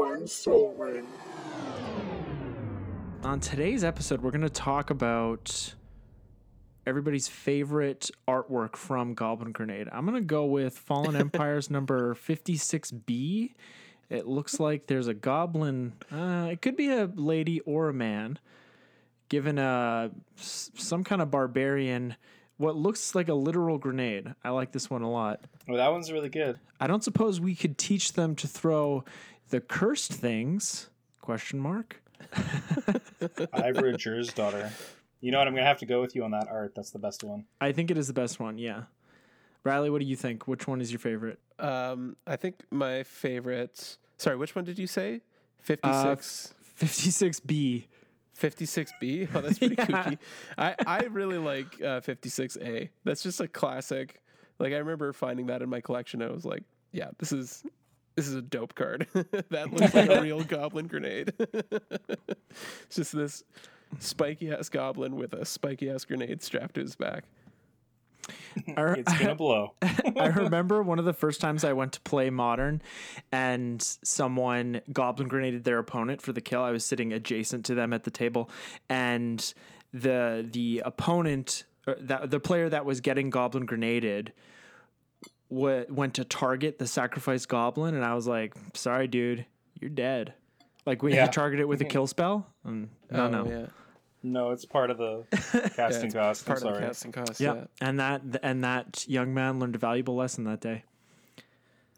one soul ring. On today's episode, we're going to talk about everybody's favorite artwork from Goblin Grenade. I'm going to go with Fallen Empires number 56B. It looks like there's a goblin. Uh, it could be a lady or a man, given a s- some kind of barbarian. What looks like a literal grenade. I like this one a lot. Well, that one's really good. I don't suppose we could teach them to throw the cursed things? Question mark. Ivra Jursdotter. You know what? I'm gonna have to go with you on that art. That's the best one. I think it is the best one. Yeah. Riley, what do you think? Which one is your favorite? Um, I think my favorite. Sorry, which one did you say? 56, 56B. 56B. Oh, that's pretty Yeah. kooky. I I really like uh, 56A. That's just a classic. Like I remember finding that in my collection. I was like, yeah, this is this is a dope card. that looks like a real goblin grenade. it's just this spiky ass goblin with a spiky ass grenade strapped to his back. I, It's gonna blow. I remember one of the first times I went to play Modern and someone goblin grenaded their opponent for the kill. I was sitting adjacent to them at the table and the the opponent er, that the player that was getting goblin grenaded w- went to target the sacrificed goblin and I was like, "Sorry dude, you're dead." Like we Yeah. you target it with a kill spell? Mm, no, Oh, no. yeah. No, it's part of the casting Yeah, cost. I'm Part of the sorry. casting cost. Yeah. Yeah. And that and that young man learned a valuable lesson that day.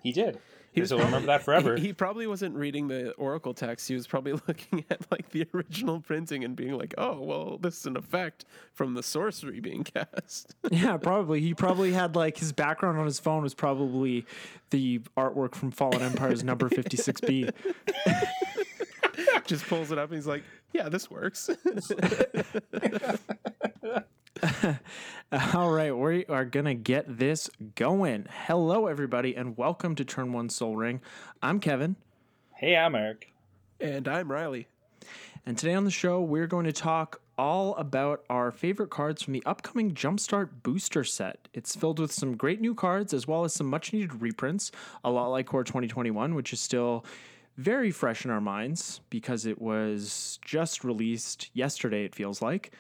He did. He He was will remember that forever. He, he probably wasn't reading the Oracle text. He was probably looking at like the original printing and being like, "Oh, well, this is an effect from the sorcery being cast." Yeah, probably. He probably had like his background on his phone was probably the artwork from Fallen Empires number 56B. Just pulls it up and he's like, "Yeah, this works." All right, we are going to get this going. Hello, everybody, and welcome to Turn One Soul Ring. I'm Kevin, hey, I'm Eric. and I'm Riley. and today on the show, we're going to talk all about our favorite cards from the upcoming Jumpstart Booster set. It's filled with some great new cards as well as some much needed reprints, a lot like Core 2021, which is still very fresh in our minds because it was just released yesterday, it feels like.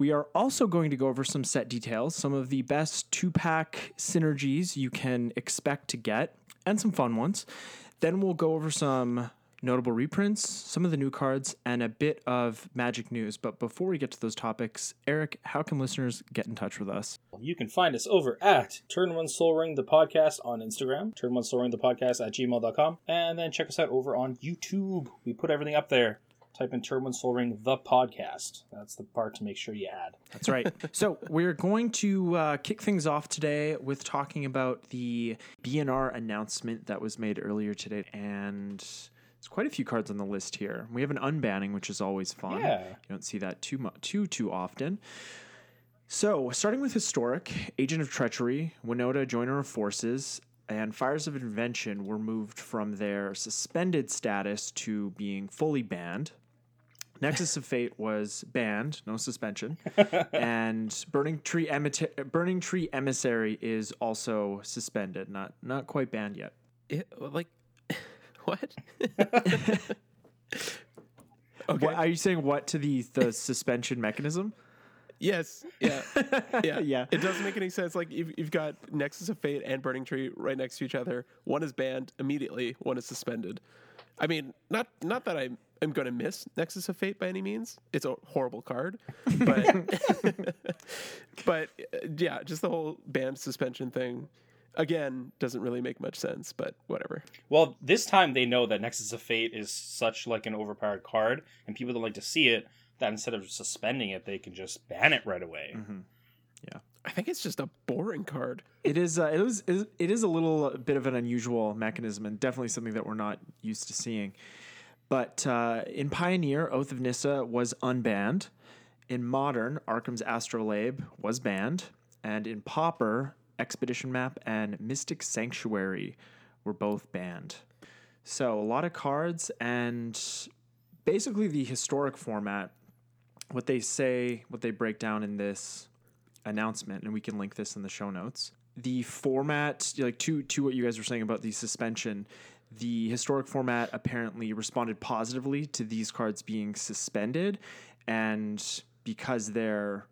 We are also going to go over some set details, some of the best two pack synergies you can expect to get, and some fun ones. Then we'll go over some notable reprints, some of the new cards, and a bit of magic news. But before we get to those topics, Eric, how can listeners get in touch with us? You can find us over at Turn One Soul Ring the podcast on Instagram, Turn One Soul Ring the podcast at gmail.com, and then check us out over on YouTube. We put everything up there. Type in Turn One Soul Ring the podcast. That's the part to make sure you add. That's right. so we're going to uh, kick things off today with talking about the BNR announcement that was made earlier today, and there's quite a few cards on the list here. We have an unbanning, which is always fun. Yeah. You don't see that too much, too too often. So, starting with historic, Agent of Treachery, Winota, Joiner of Forces, and Fires of Invention were moved from their suspended status to being fully banned. Nexus of Fate was banned, no suspension, and Burning Tree Emita- Burning Tree Emissary is also suspended, not not quite banned yet. It, like, what? okay. What, are you saying what to the the suspension mechanism? Yes. Yeah. Yeah. Yeah. It doesn't make any sense. Like you've, you've got Nexus of Fate and Burning Tree right next to each other. One is banned immediately. One is suspended. I mean, not not that I am going to miss Nexus of Fate by any means. It's a horrible card, but but uh, yeah, just the whole banned suspension thing. Again, doesn't really make much sense, but whatever. Well, this time they know that Nexus of Fate is such like an overpowered card, and people don't like to see it. That instead of suspending it, they can just ban it right away. Yeah. I think it's just a boring card. It is. Uh, it is. It is a little bit of an unusual mechanism, and definitely something that we're not used to seeing. But uh, in Pioneer, Oath of Nissa was unbanned. In Modern, Arcum's Astrolabe was banned, and in Pauper, Expedition Map and Mystic Sanctuary were both banned. So a lot of cards, and basically the historic format. What they say, what they break down in this announcement, and we can link this in the show notes. The format, like to to what you guys were saying about the suspension, the historic format apparently responded positively to these cards being suspended, and because they're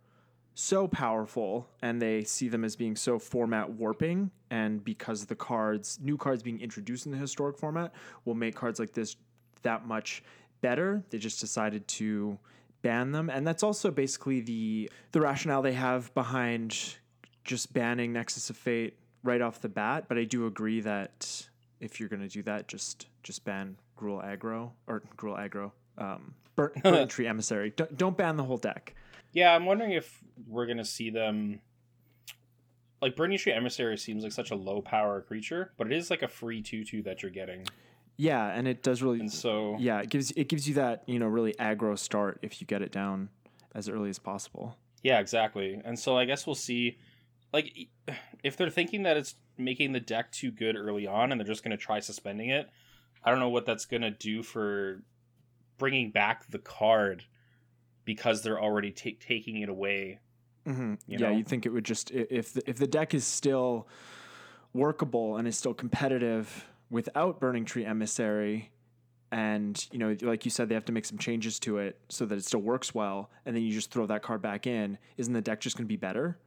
so powerful and they see them as being so format warping and because the cards new cards being introduced in the historic format will make cards like this that much better they just decided to ban them. And that's also basically the the rationale they have behind just banning nexus of fate right off the bat. But i do agree that if you're going to do that just just ban gruul aggro or gruul aggro um burn, burn tree emissary don't, don't ban the whole deck Yeah, I'm wondering if we're gonna see them. Like Burning Tree Emissary seems like such a low power creature, but it is like a free two two that you're getting, Yeah, and it does really. and so Yeah, it gives it gives you that you know really aggro start if you get it down as early as possible. yeah, exactly. And so I guess we'll see. Like, if they're thinking that it's making the deck too good early on, and they're just gonna try suspending it, I don't know what that's gonna do for bringing back the card because they're already ta- taking it away. hmm You yeah, you think it would just if the, if the deck is still workable and is still competitive without Burning Tree Emissary, and you know, like you said, they have to make some changes to it so that it still works well, and then you just throw that card back in. Isn't the deck just going to be better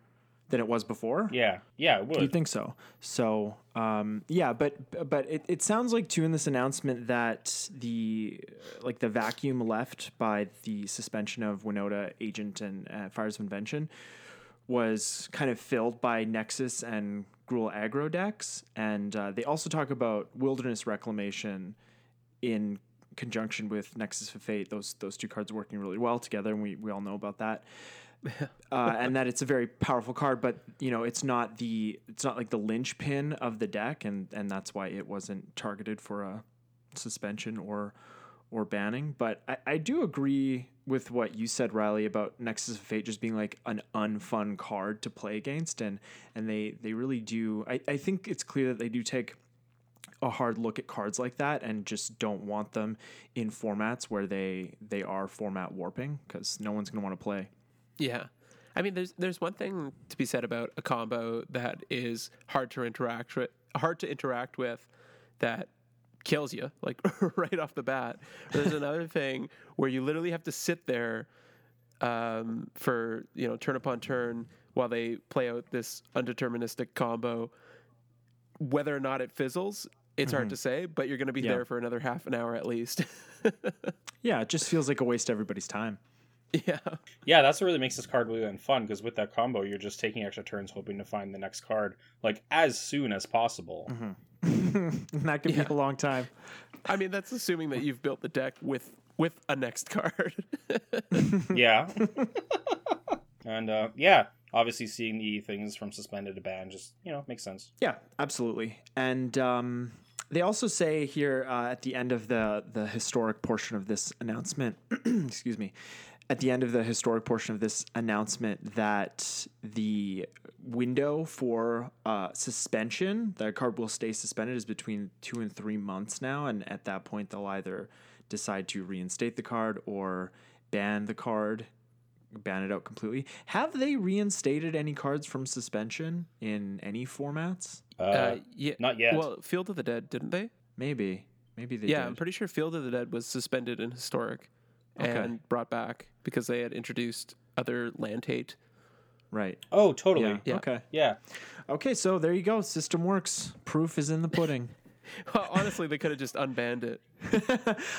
than it was before? Yeah, yeah, it You think so? So, um, yeah, but but it, it sounds like too in this announcement that the like the vacuum left by the suspension of Winota Agent and uh, Fires of Invention was kind of filled by Nexus and Gruul aggro decks, and uh, they also talk about Wilderness Reclamation in conjunction with Nexus of Fate. Those those two cards working really well together, and we we all know about that uh, and that it's a very powerful card, but you know it's not the it's not like the linchpin of the deck, and and that's why it wasn't targeted for a suspension or or banning. But I, I do agree with what you said, Riley, about Nexus of Fate just being like an unfun card to play against, and and they they really do. I, I think it's clear that they do take a hard look at cards like that and just don't want them in formats where they they are format warping because no one's going to want to play. Yeah. I mean, there's there's one thing to be said about a combo that is hard to interact with, hard to interact with, that kills you like right off the bat. There's another thing where you literally have to sit there um, for you know turn upon turn while they play out this undeterministic combo. Whether or not it fizzles, it's hard to say, but you're going to be Yeah. there for another half an hour at least. Yeah, it just feels like a waste of everybody's time. Yeah. Yeah, that's what really makes this card really fun because with that combo, you're just taking extra turns hoping to find the next card like as soon as possible. And that could Yeah. be a long time. I mean, that's assuming that you've built the deck with with a next card. yeah. and uh, yeah, obviously seeing the things from suspended to ban just you know makes sense. Yeah, absolutely. And um, they also say here uh, at the end of the the historic portion of this announcement, excuse me, at the end of the historic portion of this announcement that the window for uh, suspension, the card will stay suspended, is between two and three months now, and at that point they'll either decide to reinstate the card or ban the card ban it out completely. Have they reinstated any cards from suspension in any formats? Uh, Uh, yeah, not yet. Well, Field of the Dead, didn't they? Maybe. Maybe they yeah, did. I'm pretty sure Field of the Dead was suspended in historic and brought back because they had introduced other land hate. right. oh, totally. Yeah. Yeah. Yeah. Okay. yeah. Okay, so there you go. System works. Proof is in the pudding. Well, honestly, they could have just unbanned it.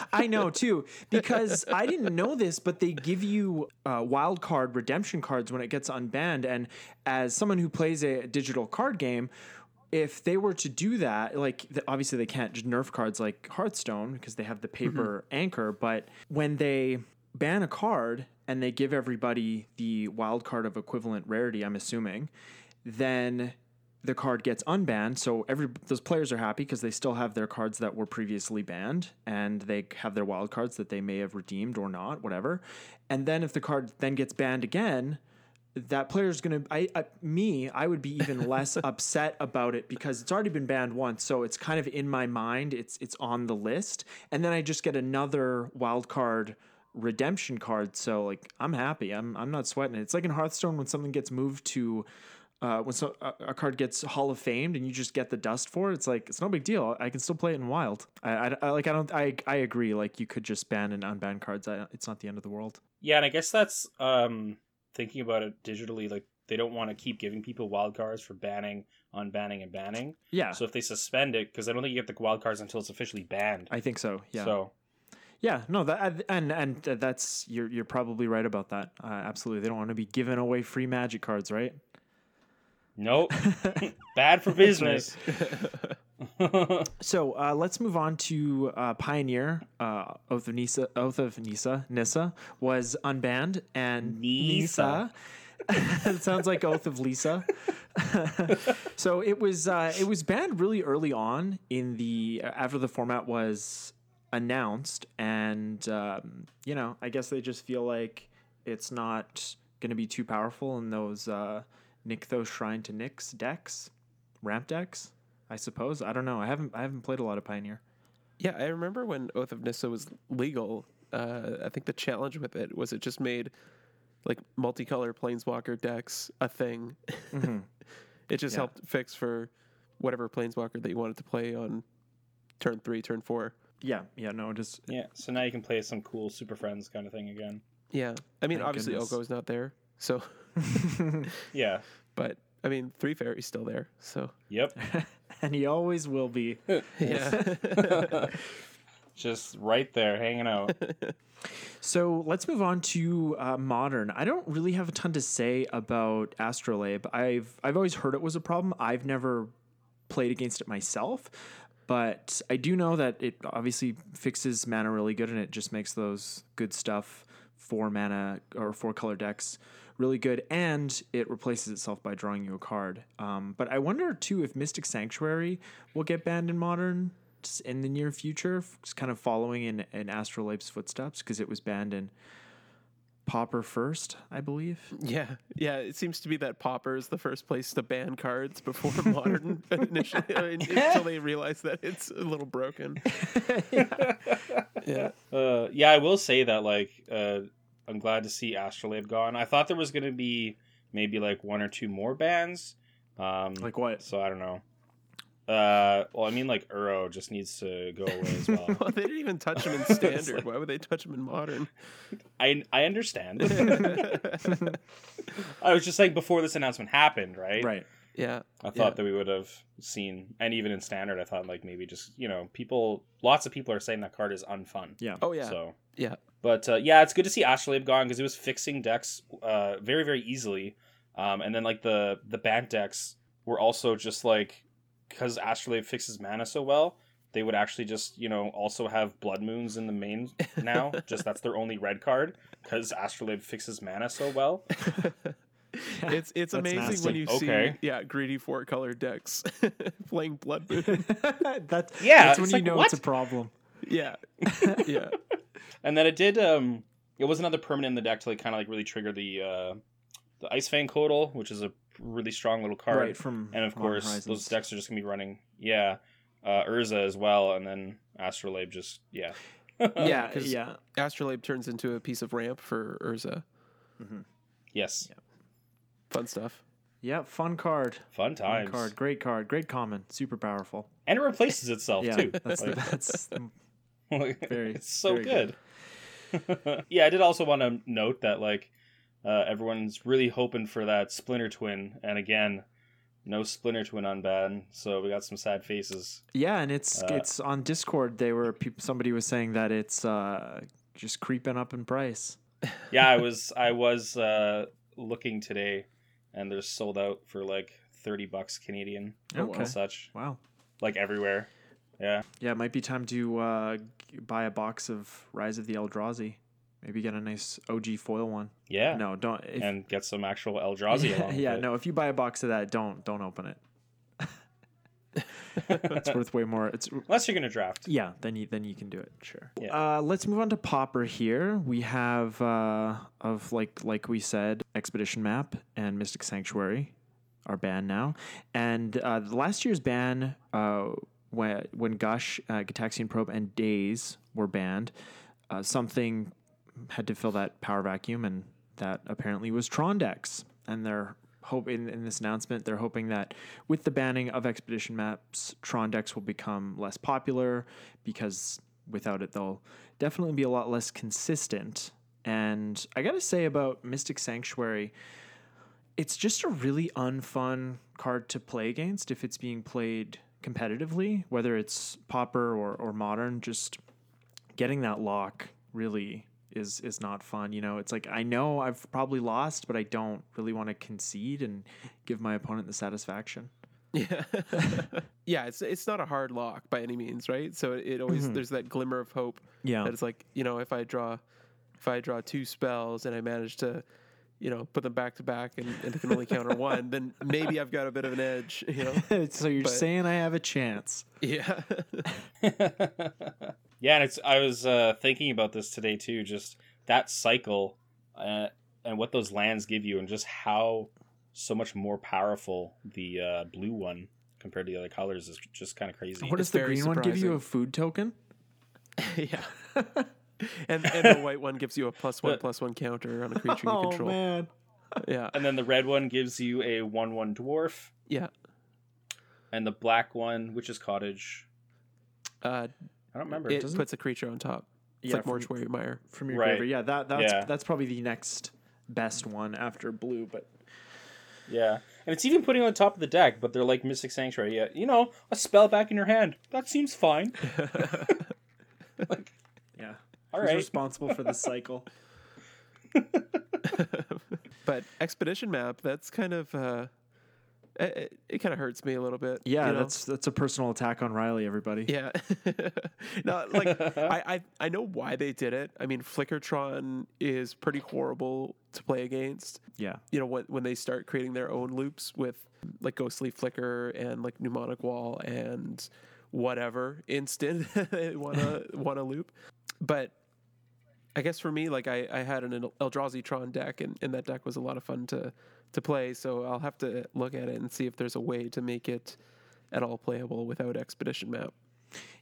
I know too, because I didn't know this, but they give you uh, wild card redemption cards when it gets unbanned. And as someone who plays a digital card game, if they were to do that, like th- obviously they can't just nerf cards like Hearthstone because they have the mm-hmm. paper anchor, but when they ban a card and they give everybody the wild card of equivalent rarity, I'm assuming, then the card gets unbanned. So every those players are happy because they still have their cards that were previously banned, and they have their wild cards that they may have redeemed or not, whatever. And then if the card then gets banned again, that player's gonna. I, I me, I would be even less upset about it because it's already been banned once, so it's kind of in my mind. It's it's on the list, and then I just get another wild card redemption card. So like I'm happy. I'm I'm not sweating it. It's like in Hearthstone when something gets moved to uh, when so, a, a card gets Hall of Famed and you just get the dust for it, it's like it's no big deal. I can still play it in Wild. I, I, I like I don't I I agree. Like you could just ban and unban cards. I, it's not the end of the world. Yeah, and I guess that's um thinking about it digitally. Like they don't want to keep giving people wild cards for banning, unbanning, and banning. Yeah, So if they suspend it, because I don't think you get the wild cards until it's officially banned. I think so. Yeah. So Yeah, no, that and and that's you're you're probably right about that. Uh, absolutely, they don't want to be giving away free magic cards, right? Nope, bad for business. So uh, let's move on to uh, Pioneer. Uh, Oath of Nisa, Oath of Nisa, Nissa was unbanned, and Nisa. it sounds like Oath of Lisa. so it was uh, it was banned really early on in the after the format was announced, and um, you know I guess they just feel like it's not going to be too powerful in those uh, Nykthos Shrine to Nyx decks, ramp decks. I suppose I don't know. I haven't I haven't played a lot of Pioneer. Yeah, I remember when Oath of Nissa was legal. Uh, I think the challenge with it was it just made like multicolor planeswalker decks a thing. it just Yeah. helped fix for whatever planeswalker that you wanted to play on turn three, turn four. Yeah, yeah, no, just yeah, so now you can play some cool Super Friends kind of thing again. Yeah, I mean Thank obviously goodness. Oko is not there, so Yeah. but I mean Teferi's still there, so Yep. and he always will be. yeah. Just right there, hanging out. So let's move on to uh, modern. I don't really have a ton to say about Astrolabe. I've I've always heard it was a problem. I've never played against it myself, but I do know that it obviously fixes mana really good, and it just makes those good stuff four mana or four color decks really good, and it replaces itself by drawing you a card. Um, but I wonder too if Mystic Sanctuary will get banned in modern in the near future, just kind of following in, in Astrolabe's footsteps because it was banned in Pauper first, I believe. Yeah, yeah. It seems to be that Pauper is the first place to ban cards before Modern initially, uh, until they realize that it's a little broken. yeah, Uh, yeah, I will say that like uh, I'm glad to see Astrolabe gone. I thought there was gonna be maybe like one or two more bands. Um, Like what? so I don't know. Uh, well, I mean, like Uro just needs to go away as well. well, they didn't even touch him in standard. Why would they touch him in modern? I I understand. I was just saying before this announcement happened, right? Right. yeah, I thought Yeah. that we would have seen, and even in standard, I thought like maybe just you know people, lots of people are saying that card is unfun. Yeah. oh yeah, So, yeah, but uh, yeah, it's good to see Astrolabe gone because it was fixing decks uh, very very easily, um, and then like the the banned decks were also just like because Astrolabe fixes mana so well. They would actually just, you know, also have Blood Moons in the main now. just that's their only red card because Astrolabe fixes mana so well. It's it's amazing nasty. when you Okay. see yeah greedy four color decks playing Blood Moon. that's Yeah, That's when you like, know what? it's a problem. yeah, yeah, And then it did. Um, it was another permanent in the deck to like kind of like really trigger the uh, the Icefang Coatl, which is a really strong little card. Right from and of course, Horizons. those decks are just gonna be running. Yeah, uh, Urza as well, and then Astrolabe just yeah. Yeah, 'cause- yeah. Astrolabe turns into a piece of ramp for Urza. yes, Fun stuff. Yeah, fun card. fun Fun card. Great card. Great common. Super powerful. and it replaces itself Yeah, too. that's the, Like- that's Very- it's so very good. yeah, I did also want to note that like uh, everyone's really hoping for that Splinter Twin, and again, no Splinter Twin on unban, so we got some sad faces. yeah, and it's Uh, it's on Discord. They were somebody was saying that it's uh just creeping up in price. Yeah, I was I was uh, looking today, and they're sold out for like thirty bucks Canadian Okay. and such, Wow. like everywhere. Yeah, Yeah, it might be time to uh, buy a box of Rise of the Eldrazi. Maybe get a nice OG foil one. yeah, No, don't. If, and get some actual Eldrazi yeah, along. yeah, it. no. If you buy a box of that, don't don't open it. it's worth way more. It's Unless you're gonna draft. yeah. Then you then you can do it. Sure. Yeah. Uh, let's move on to Pauper here. We have uh, of like like we said, Expedition Map and Mystic Sanctuary are banned now, and uh, the last year's ban uh, when when Gush, uh, Gitaxian Probe, and Daze were banned, uh, something had to fill that power vacuum, and that apparently was Tron decks. and they're hope in, in this announcement, they're hoping that with the banning of expedition maps, Tron decks will become less popular because without it, they'll definitely be a lot less consistent. And I gotta say about Mystic Sanctuary, it's just a really unfun card to play against if it's being played competitively, whether it's pauper or, or modern, just getting that lock really is is not fun. You know, it's like I know I've probably lost, but I don't really want to concede and give my opponent the satisfaction. Yeah, yeah. It's it's not a hard lock by any means, right? So it, it always Mhm. there's that glimmer of hope Yeah. that it's like you know if I draw if I draw two spells and I manage to you know put them back to back and, and I can only counter one, then maybe I've got a bit of an edge. You know? so you're but- saying I have a chance. Yeah. yeah, and it's I was uh, thinking about this today too. Just that cycle, uh, and what those lands give you, and just how so much more powerful the uh, blue one compared to the other colors is just kind of crazy. What It's does the very green one give you? A food token? yeah. and and the white one gives you a plus one plus one counter on a creature you oh control. man. Yeah. And then the red one gives you a one-one dwarf, Yeah. and the black one, which is cottage. Uh, I don't remember. it doesn't- puts a creature on top. It's Yeah, like from- Mortuary Mire. From your Right. graveyard. Yeah, that that's Yeah. that's probably the next best one after blue, but Yeah, and it's even putting on top of the deck, but they're like Mystic Sanctuary. Yeah, you know, a spell back in your hand. That seems fine. yeah. All Who's right. responsible for the cycle? but expedition map, that's kind of uh, it, it kind of hurts me a little bit. Yeah, you know? that's that's a personal attack on Riley, everybody. yeah. no, like I, I I know why they did it. I mean, Flickertron is pretty horrible to play against. Yeah. You know when when they start creating their own loops with like Ghostly Flicker and like Mnemonic Wall and whatever instant they wanna wanna loop, but. I guess for me, like I, I had an Eldrazi Tron deck, and, and that deck was a lot of fun to to play. So I'll have to look at it and see if there's a way to make it at all playable without Expedition Map.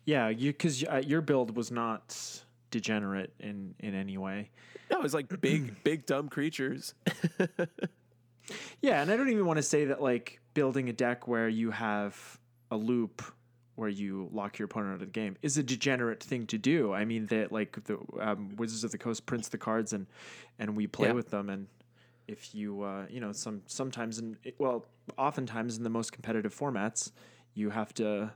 Yeah, you because uh, your build was not degenerate in in any way. No, it was like big, big dumb creatures. Yeah, and I don't even want to say that like building a deck where you have a loop where you lock your opponent out of the game is a degenerate thing to do. I mean that like the um, Wizards of the Coast prints the cards and and we play Yeah. with them and if you uh, you know some sometimes in well oftentimes in the most competitive formats you have to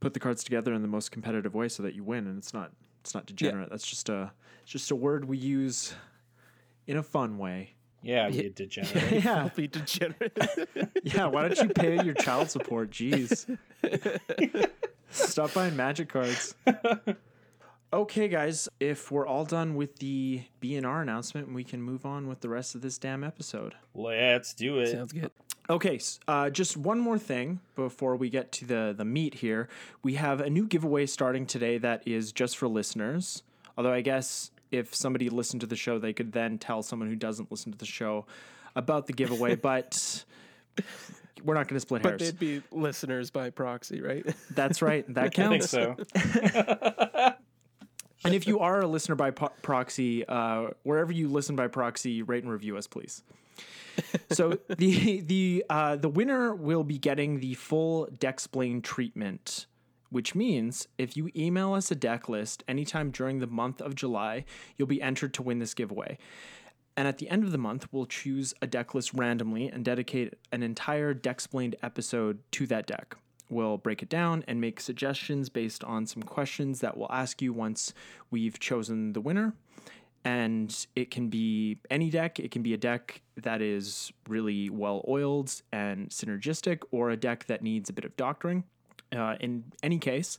put the cards together in the most competitive way so that you win and it's not it's not degenerate that's just a it's just a word we use in a fun way Yeah, you degenerate. yeah Be degenerate. yeah, why don't you pay your child support? Jeez. Stop buying magic cards. Okay, guys, if we're all done with the BNR announcement, we can move on with the rest of this damn episode. Let's do it. Sounds good. Okay, uh, just one more thing before we get to the the meat here. We have a new giveaway starting today that is just for listeners. Although I guess if somebody listened to the show, they could then tell someone who doesn't listen to the show about the giveaway. but we're not going to split But hairs. they'd be listeners by proxy, right? That's right. That I think counts. so. And if you are a listener by po- proxy, uh, wherever you listen by proxy, rate and review us, please. So the the uh, the winner will be getting the full Dexplain treatment, which means if you email us a deck list anytime during the month of July, you'll be entered to win this giveaway. And at the end of the month, we'll choose a deck list randomly and dedicate an entire Dexplained episode to that deck. We'll break it down and make suggestions based on some questions that we'll ask you once we've chosen the winner. And it can be any deck, it can be a deck that is really well oiled and synergistic, or a deck that needs a bit of doctoring. Uh, in any case,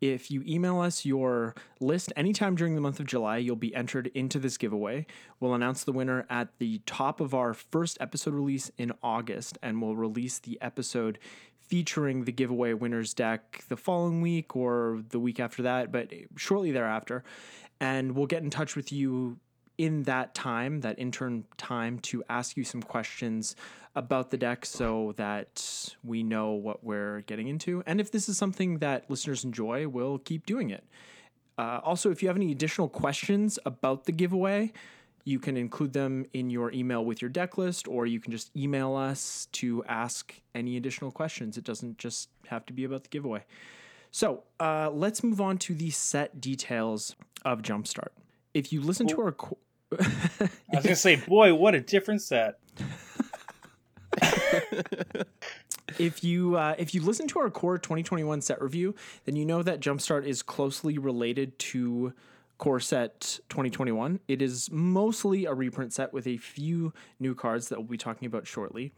if you email us your list anytime during the month of July, you'll be entered into this giveaway. We'll announce the winner at the top of our first episode release in August, and we'll release the episode featuring the giveaway winner's deck the following week or the week after that, but shortly thereafter. And we'll get in touch with you in that time, that intern time, to ask you some questions about the deck so that we know what we're getting into. And if this is something that listeners enjoy, we'll keep doing it. Uh, also, if you have any additional questions about the giveaway, You can include them in your email with your deck list, or you can just email us to ask any additional questions. It doesn't just have to be about the giveaway. So uh, let's move on to the set details of Jumpstart. If you listen to our. Co- I was gonna say, boy, what a different set. If you uh, if you listen to our core 2021 set review, then you know that Jumpstart is closely related to core set 2021. It is mostly a reprint set with a few new cards that we'll be talking about shortly.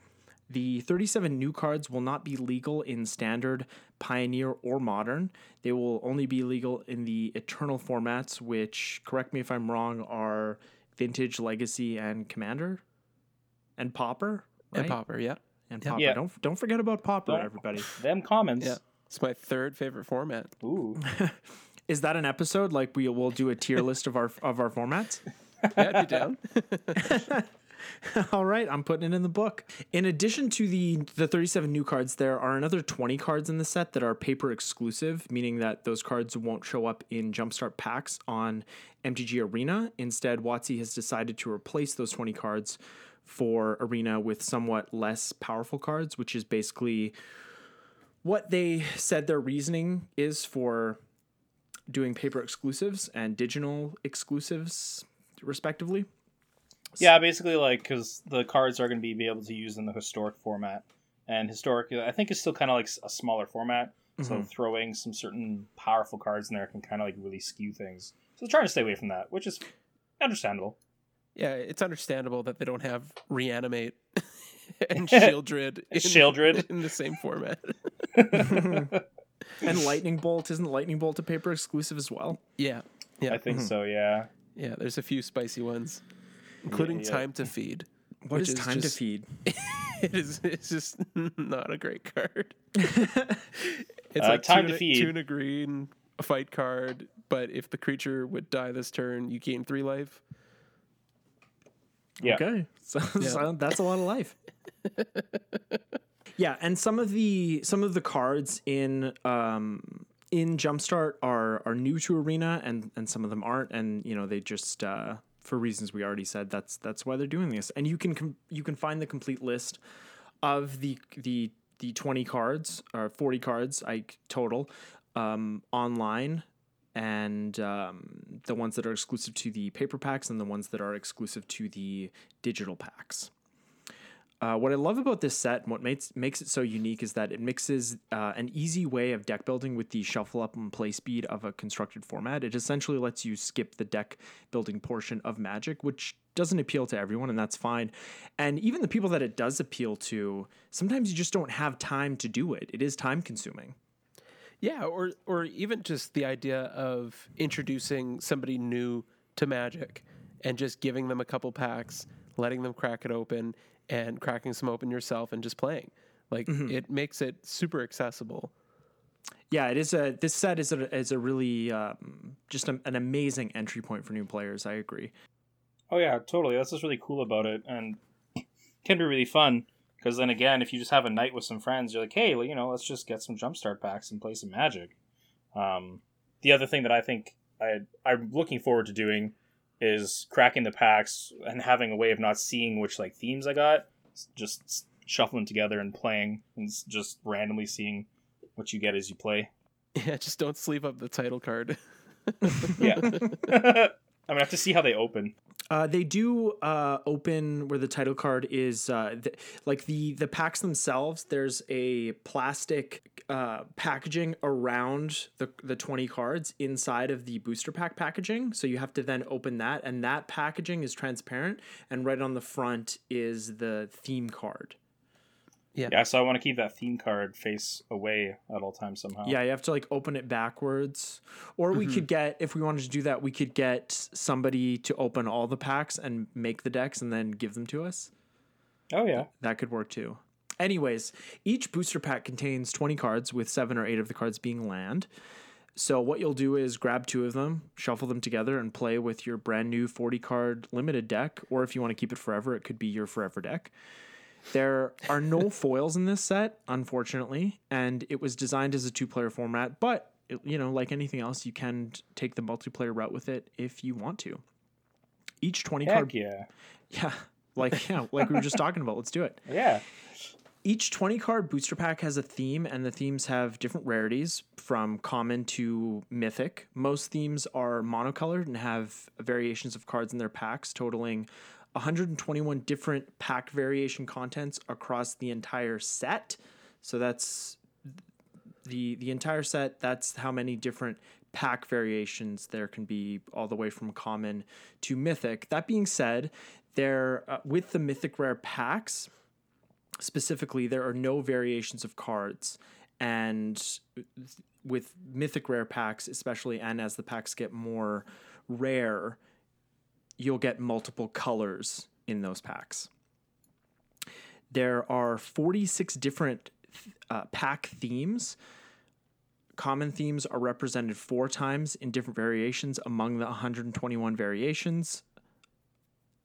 The 37 new cards will not be legal in standard, pioneer, or modern. They will only be legal in the eternal formats, which, correct me if I'm wrong, are vintage, legacy, and commander, and pauper. Right? And Pauper, yeah. And Yeah. Pauper. Yeah. Don't don't forget about Pauper, Don't- everybody. Them comments. Yeah. It's my third favorite format. Ooh. Is that an episode? Like we will do a tier list of our of our formats? Yeah, I'd be down. All right, I'm putting it in the book. In addition to the the 37 new cards, there are another 20 cards in the set that are paper exclusive, meaning that those cards won't show up in Jumpstart packs on MTG Arena. Instead, WotC has decided to replace those 20 cards for Arena with somewhat less powerful cards, which is basically what they said their reasoning is for doing paper exclusives and digital exclusives, respectively. Yeah, basically, like because the cards are going to be, be able to use in the historic format, and historic, I think, is still kind of like a smaller format. So Mhm. throwing some certain powerful cards in there can kind of like really skew things. So trying to stay away from that, which is understandable. Yeah, it's understandable that they don't have reanimate and Sheoldred in, Sheoldred. in the same format. And Lightning Bolt isn't Lightning Bolt a paper exclusive as well? Yeah, yeah, I think so. Yeah. yeah. There's a few spicy ones, including yeah. Time to Feed. What is time just- to feed? It is. It's just not a great card. it's Uh, like Time two to Feed. two and a green, a fight card. But if the creature would die this turn, you gain three life. Yeah. Okay, so, so that's a lot of life. yeah, and some of the some of the cards in um, in Jumpstart are are new to Arena, and and some of them aren't, and you know they just uh, for reasons we already said that's that's why they're doing this. And you can com- you can find the complete list of the the the twenty cards or forty cards I total um, online and um, the ones that are exclusive to the paper packs and the ones that are exclusive to the digital packs. Uh, what I love about this set and what makes makes it so unique is that it mixes uh, an easy way of deck building with the shuffle up and play speed of a constructed format. It essentially lets you skip the deck building portion of Magic, which doesn't appeal to everyone, and that's fine. And even the people that it does appeal to, sometimes you just don't have time to do it. It is time consuming. Yeah, or or even just the idea of introducing somebody new to Magic and just giving them a couple packs, letting them crack it open, and cracking some open yourself and just playing. Like it makes it super accessible. Yeah, it is a. This set is a is a really um, just a, an amazing entry point for new players. I agree. Oh yeah, totally. That's what's really cool about it, and can be really fun. Because then again, if you just have a night with some friends, you're like, hey, well, you know, let's just get some jumpstart packs and play some Magic. Um, the other thing that I think I I'm looking forward to doing is cracking the packs and having a way of not seeing which like themes I got, just shuffling together and playing, and just randomly seeing what you get as you play. Yeah, just don't sleeve up the title card. Yeah, I'm gonna have to see how they open. Uh, they do uh, open where the title card is uh, like the the packs themselves. There's a plastic uh, packaging around the the twenty cards inside of the booster pack packaging. So you have to then open that, and that packaging is transparent. And right on the front is the theme card. Yeah, Yeah. so I want to keep that theme card face away at all times somehow. Yeah, you have to like open it backwards. Or we mm-hmm. could get, if we wanted to do that, we could get somebody to open all the packs and make the decks and then give them to us. Oh yeah. That could work too. Anyways, each booster pack contains 20 cards, with seven or eight of the cards being land. So, what you'll do is grab two of them, shuffle them together, and play with your brand new 40 card limited deck. Or if you want to keep it forever, it could be your forever deck. There are no foils in this set, unfortunately, and it was designed as a two player format, but it, you know, like anything else, you can take the multiplayer route with it if you want to. Each 20 Heck card yeah. Yeah, like yeah, like we were just talking about. Let's do it. Yeah. Each 20 card booster pack has a theme, and the themes have different rarities from common to mythic. Most themes are monocolored and have variations of cards in their packs, totaling 121 different pack variation contents across the entire set. So that's the the entire set. That's how many different pack variations there can be, all the way from common to mythic. That being said, there uh, with the mythic rare packs specifically, there are no variations of cards. And with mythic rare packs, especially, and as the packs get more rare, you'll get multiple colors in those packs. There are 46 different uh, pack themes. Common themes are represented four times in different variations among the 121 variations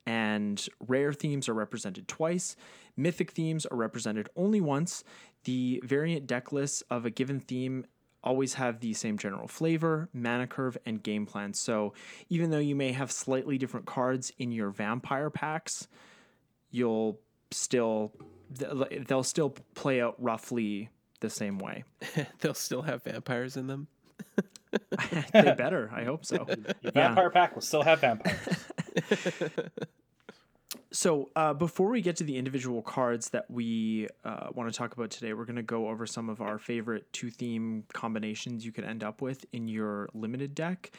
and rare themes are represented twice. Mythic themes are represented only once. The variant deck lists of a given theme always have the same general flavor, mana curve, and game plan. So even though you may have slightly different cards in your vampire packs, you'll still they'll still play out roughly the same way. They'll still have vampires in them. they better. I hope so. Your vampire pack will still have vampires. So, uh, before we get to the individual cards that we uh, want to talk about today, we're going to go over some of our favorite two theme combinations you could end up with in your limited deck.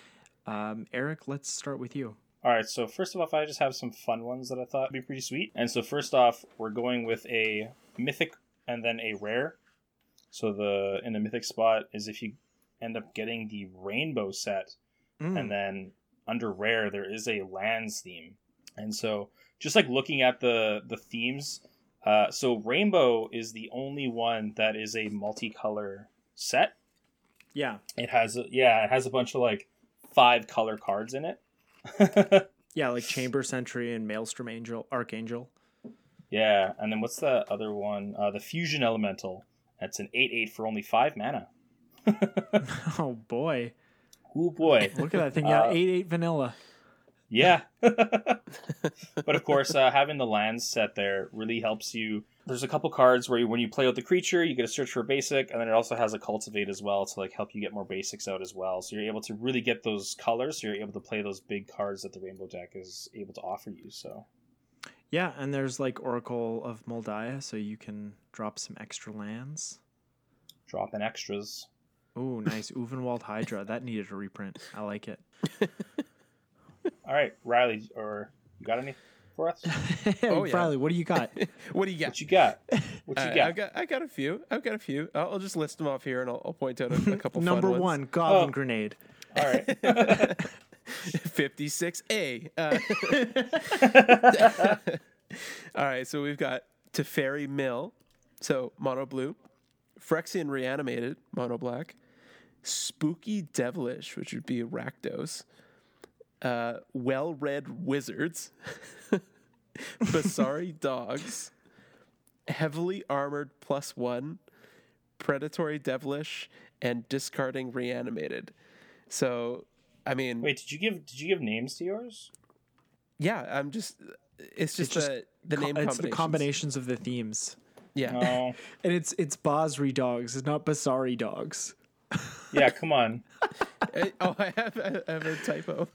Um, Eric, let's start with you. All right, so first off, I just have some fun ones that I thought would be pretty sweet. And so first off, we're going with a mythic and then a rare. So the in the mythic spot is if you end up getting the rainbow set, Mm. and then under rare there is a lands theme. And so just like looking at the the themes, uh, so rainbow is the only one that is a multicolor set. Yeah. It has a, yeah, it has a bunch of like five color cards in it. Yeah, like Chamber Sentry and Maelstrom Angel, Archangel. Yeah, and then what's the other one? Uh, the Fusion Elemental. That's an 8 8 for only 5 mana. oh boy. Oh boy. Look at that thing. Yeah, Uh, 8 8 vanilla. Yeah. but of course, uh, having the lands set there really helps you. There's a couple cards where you, when you play out the creature, you get a search for a basic, and then it also has a cultivate as well to like help you get more basics out as well. So you're able to really get those colors. So you're able to play those big cards that the rainbow deck is able to offer you. So Yeah, and there's like Oracle of Mul Daya, so you can drop some extra lands. dropping extras. Ooh, nice. Ulvenwald Hydra. That needed a reprint. I like it. All right, Riley, or you got any for us? Oh, yeah. Riley, what do you got? What do you got? What you got? What you Uh, got? I've got I got a few. I've got a few. I'll, I'll just list them off here, and I'll, I'll point out a, a couple. Number fun one, Goblin Oh. Grenade. All right. fifty-six A. Uh, all right, so we've got Teferi Mill, so mono blue, Phyrexian Reanimated, mono black, Spooky Devilish, which would be Rakdos, uh, Well Read Wizards, Basari Dogs, Heavily Armored plus one, Predatory Devilish, and Discarding Reanimated. So, I mean, Wait, did you give did you give names to yours? yeah, I'm just. It's just, just the the Co- name it's the combinations. combinations of the themes. Yeah. No. And it's it's Basri dogs, it's not Basari dogs. Yeah, come on. Oh, I have, I have a typo.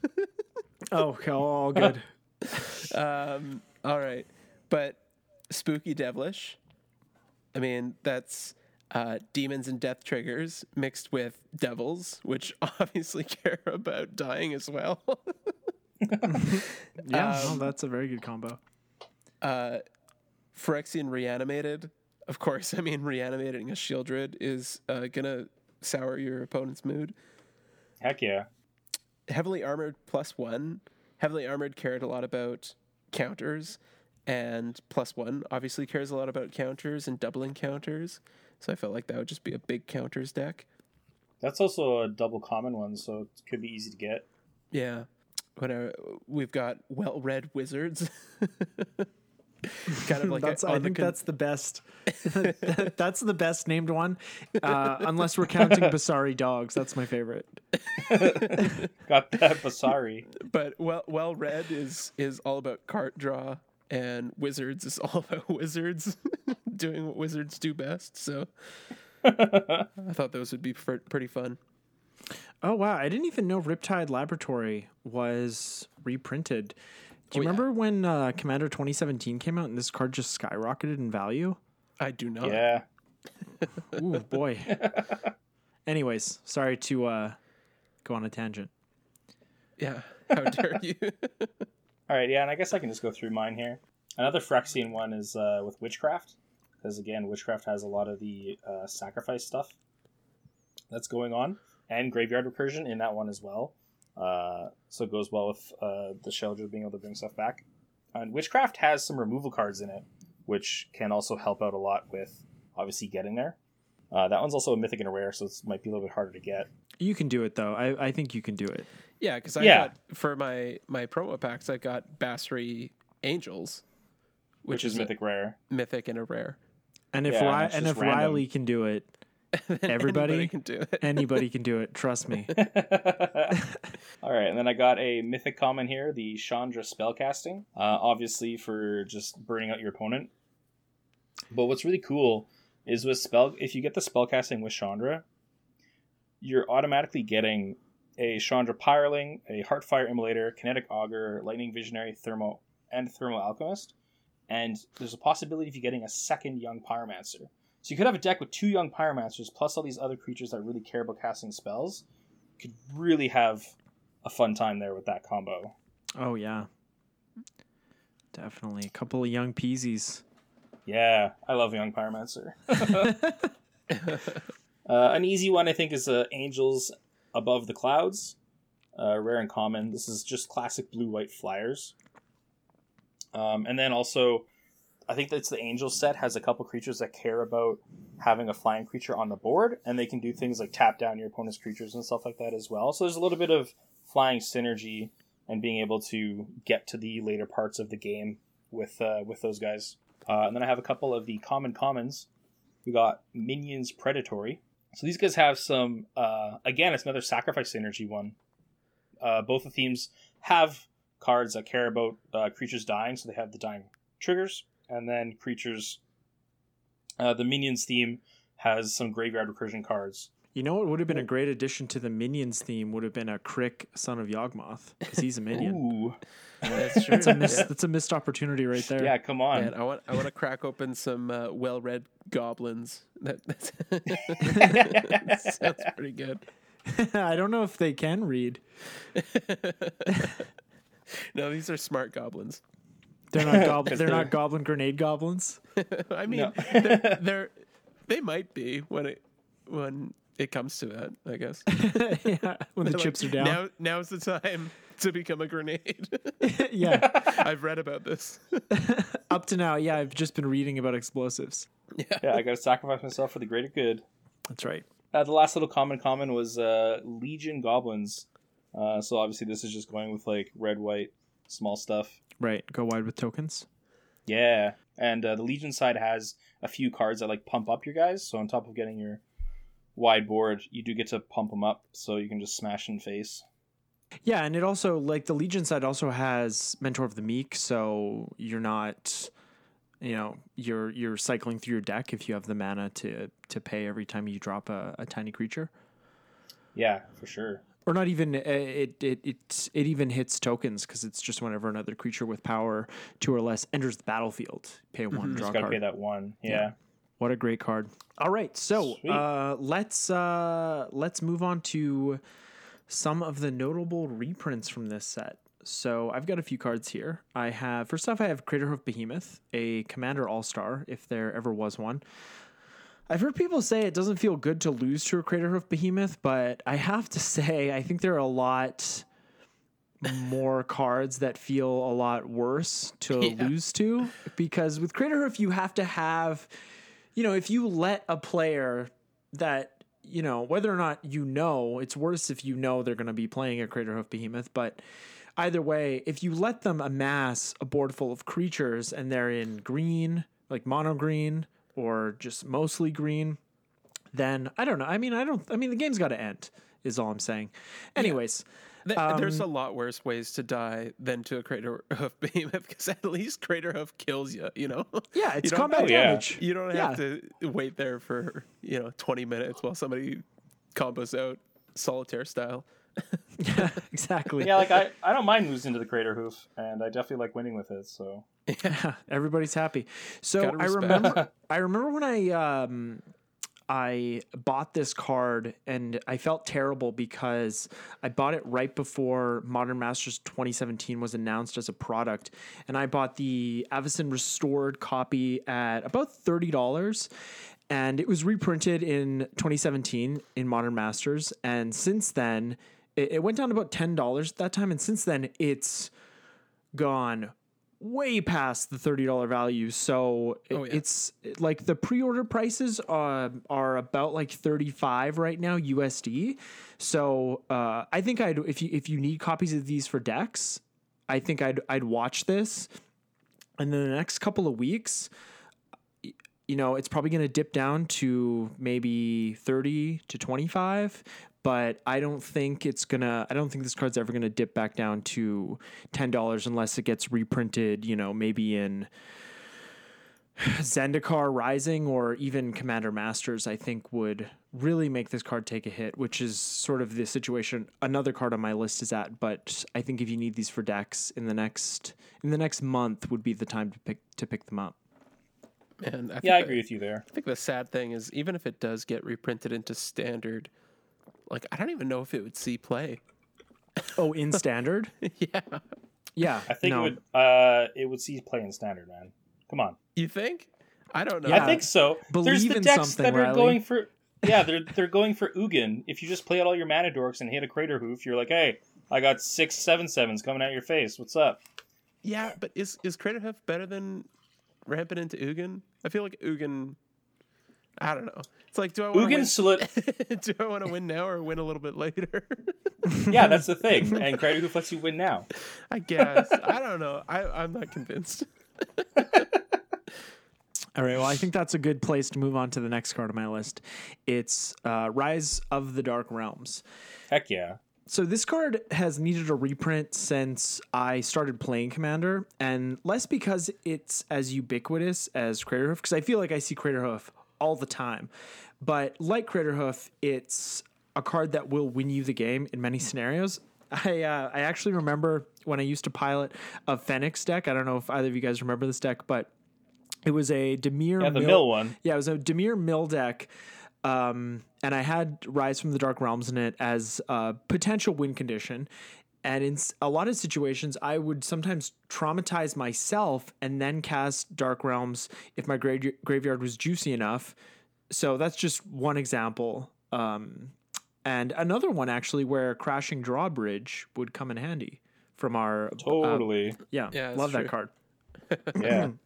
Oh, okay, all good. um, all right, but spooky devilish. I mean, that's uh, demons and death triggers mixed with devils, which obviously care about dying as well. Yeah, no, Um, that's a very good combo. uh, Phyrexian reanimated. Of course, I mean, reanimating a Sheoldred is uh, gonna sour your opponent's mood. Heck yeah. Heavily armored plus one. Heavily armored cared a lot about counters, and plus one obviously cares a lot about counters and doubling counters. So I felt like that would just be a big counters deck. That's also a double common one, so it could be easy to get. Yeah. When I, we've got well read wizards. kind of like that's, a, I think con- that's the best. that's the best named one, uh, unless we're counting Basari dogs. That's my favorite. Got that Basari. but well well read is is all about cart draw and wizards is all about wizards doing what wizards do best so i thought those would be fr- pretty fun Oh wow! I didn't even know Riptide Laboratory was reprinted. Do you Oh, yeah. remember when uh, Commander 2017 came out and this card just skyrocketed in value? i do not Yeah. Ooh boy. Anyways, sorry to uh, go on a tangent. yeah how dare you All right, yeah, and I guess I can just go through mine here. Another Phyrexian one is uh, with Witchcraft, because again, Witchcraft has a lot of the uh, sacrifice stuff that's going on, and Graveyard Recursion in that one as well. Uh, so it goes well with uh, the Shelter being able to bring stuff back. And Witchcraft has some removal cards in it, which can also help out a lot with obviously getting there. Uh, that one's also a mythic and a rare, so it might be a little bit harder to get. You can do it though. I, I think you can do it. yeah because i Yeah. got for my my promo packs i got basri angels Which, is a mythic rare. mythic and a rare And if Yeah, and and if random. Riley can do it, everybody Anybody can do it anybody can do it. Trust me. All right, and then I got a mythic common here, the Chandra spellcasting. Uh, obviously for just burning out your opponent. But what's really cool is with spell, if you get the spellcasting with Chandra, you're automatically getting a Chandra Pyreling, a Heartfire Immolator, Kinetic Augur, Lightning Visionary, Thermo, and Thermal Alchemist. And there's a possibility of you getting a second Young Pyromancer. So you could have a deck with two Young Pyromancers plus all these other creatures that really care about casting spells. You could really have a fun time there with that combo. Oh yeah, definitely. A couple of young peasies. Yeah, I love Young Pyromancer. uh, an easy one, I think, is uh, Angels Above the Clouds. Uh, rare and common. This is just classic blue white flyers. Um, and then also, I think that's the Angel set has a couple creatures that care about having a flying creature on the board, and they can do things like tap down your opponent's creatures and stuff like that as well. So there's a little bit of flying synergy and being able to get to the later parts of the game with uh, with those guys. Uh, and then I have a couple of the common commons. We got Minions Predatory. So these guys have some. Uh, again, it's another sacrifice synergy one. Uh, both the themes have cards that care about uh, creatures dying, so they have the dying triggers, and then creatures. Uh, the Minions theme has some graveyard recursion cards. You know what would have been a great addition to the minions theme would have been a K'rrik, son of Yawgmoth, because he's a minion. Ooh, that's true That's a miss. yeah. That's a missed opportunity right there. yeah, come on. Man, I want I want to crack open some uh, well-read goblins. That that's sounds pretty good. I don't know if they can read. No, these are smart goblins. They're not goblin. They're they're- not goblin grenade goblins. I mean, No. they're, they're they might be when it when it comes to that. I guess yeah, when the They're like, chips are down. Now now's the time to become a grenade. yeah, I've read about this. up to now, yeah, I've just been reading about explosives. yeah, I got to sacrifice myself for the greater good. That's right. Uh, the last little common common was uh, Legion Goblins. Uh, so obviously this is just going with like red, white, small stuff. Right. Go wide with tokens. Yeah, and uh, the Legion side has a few cards that like pump up your guys. So on top of getting your wide board, you do get to pump them up, so you can just smash in face. Yeah, and it also like the Legion side also has Mentor of the Meek, so you're not you know, you're you're cycling through your deck if you have the mana to to pay every time you drop a, a tiny creature. Yeah, for sure. Or not even uh, it it it it even hits tokens because it's just whenever another creature with power two or less enters the battlefield, pay one, draw Just a gotta card. pay that one. Yeah. What a great card. All right, so uh, let's uh, let's move on to some of the notable reprints from this set. So I've got a few cards here. I have first off, I have Craterhoof Behemoth, a Commander All Star, if there ever was one. I've heard people say it doesn't feel good to lose to a Craterhoof Behemoth, but I have to say I think there are a lot more cards that feel a lot worse to Yeah. lose to because with Craterhoof you have to have you know, if you let a player that, you know, whether or not you know, it's worse if you know they're going to be playing a Craterhoof Behemoth, but either way, if you let them amass a board full of creatures and they're in green, like mono green, or just mostly green, then I don't know. I mean, I don't. I mean, the game's got to end. Is all I'm saying. Anyways, Th- There's a Um, lot worse ways to die than to a crater hoof behemoth because at least crater hoof kills you. You know. yeah, it's combat Oh, yeah. damage. You don't Yeah. have to wait there for you know 20 minutes while somebody combos out solitaire style. Yeah, exactly. Yeah, like I, I don't mind losing to the crater hoof, and I definitely like winning with it. So yeah, Everybody's happy. So I remember I remember when I um I bought this card and I felt terrible because I bought it right before Modern Masters 2017 was announced as a product. And I bought the Avacyn restored copy at about $30. And it was reprinted in 2017 in Modern Masters. And since then, it, it went down to about $10 at that time. And since then, it's gone way past the $30 value. So it- Oh, yeah. it's like the pre-order prices uh, are about like 35 right now USD. So uh, I think I'd if you if you need copies of these for decks, I think I'd I'd watch this. And then the next couple of weeks, you know, it's probably going to dip down to maybe 30 to 25, but I don't think it's going to I don't think this card's ever going to dip back down to $10 unless it gets reprinted, you know, maybe in Zendikar Rising or even Commander Masters, I think would really make this card take a hit, which is sort of the situation another card on my list is at. But I think if you need these for decks in the next in the next month would be the time to pick to pick them up. And I think yeah, I that- agree with you there. I think the sad thing is even if it does get reprinted into standard, like I don't even know if it would see play. Oh, in standard? yeah. Yeah. I think no. it would uh it would see play in standard, man. Come on. You think? I don't know. Yeah. I think so. There's the in decks something, that are Riley. going for yeah, they're they're going for Ugin. If you just play out all your mana dorks and hit a crater hoof, you're like, hey, I got six seven sevens coming at your face. What's up? Yeah, but is is Crater Hoof better than ramping into Ugin? I feel like Ugin. I don't know. It's like, do I want Ugin solid do I want to win now or win a little bit later? Yeah, that's the thing. And crater hoof lets you win now. I guess. I don't know. I I'm not convinced. All right. Well, I think that's a good place to move on to the next card on my list. It's uh, Rise of the Dark Realms. Heck yeah. So this card has needed a reprint since I started playing Commander, and less because it's as ubiquitous as Craterhoof, because I feel like I see Craterhoof all the time. But like Craterhoof, it's a card that will win you the game in many scenarios. I uh, I actually remember when I used to pilot a Phenax deck. I don't know if either of you guys remember this deck, but it was a Dimir Yeah, the Mill- mill one. yeah, it was a Dimir Mill deck. Um, and I had Rise from the Dark Realms in it as a potential win condition. And in a lot of situations, I would sometimes traumatize myself and then cast Dark Realms if my gra- graveyard was juicy enough. So that's just one example. Um, and another one actually where Crashing Drawbridge would come in handy from our uh, Totally. yeah, Yeah, that's love that card. yeah.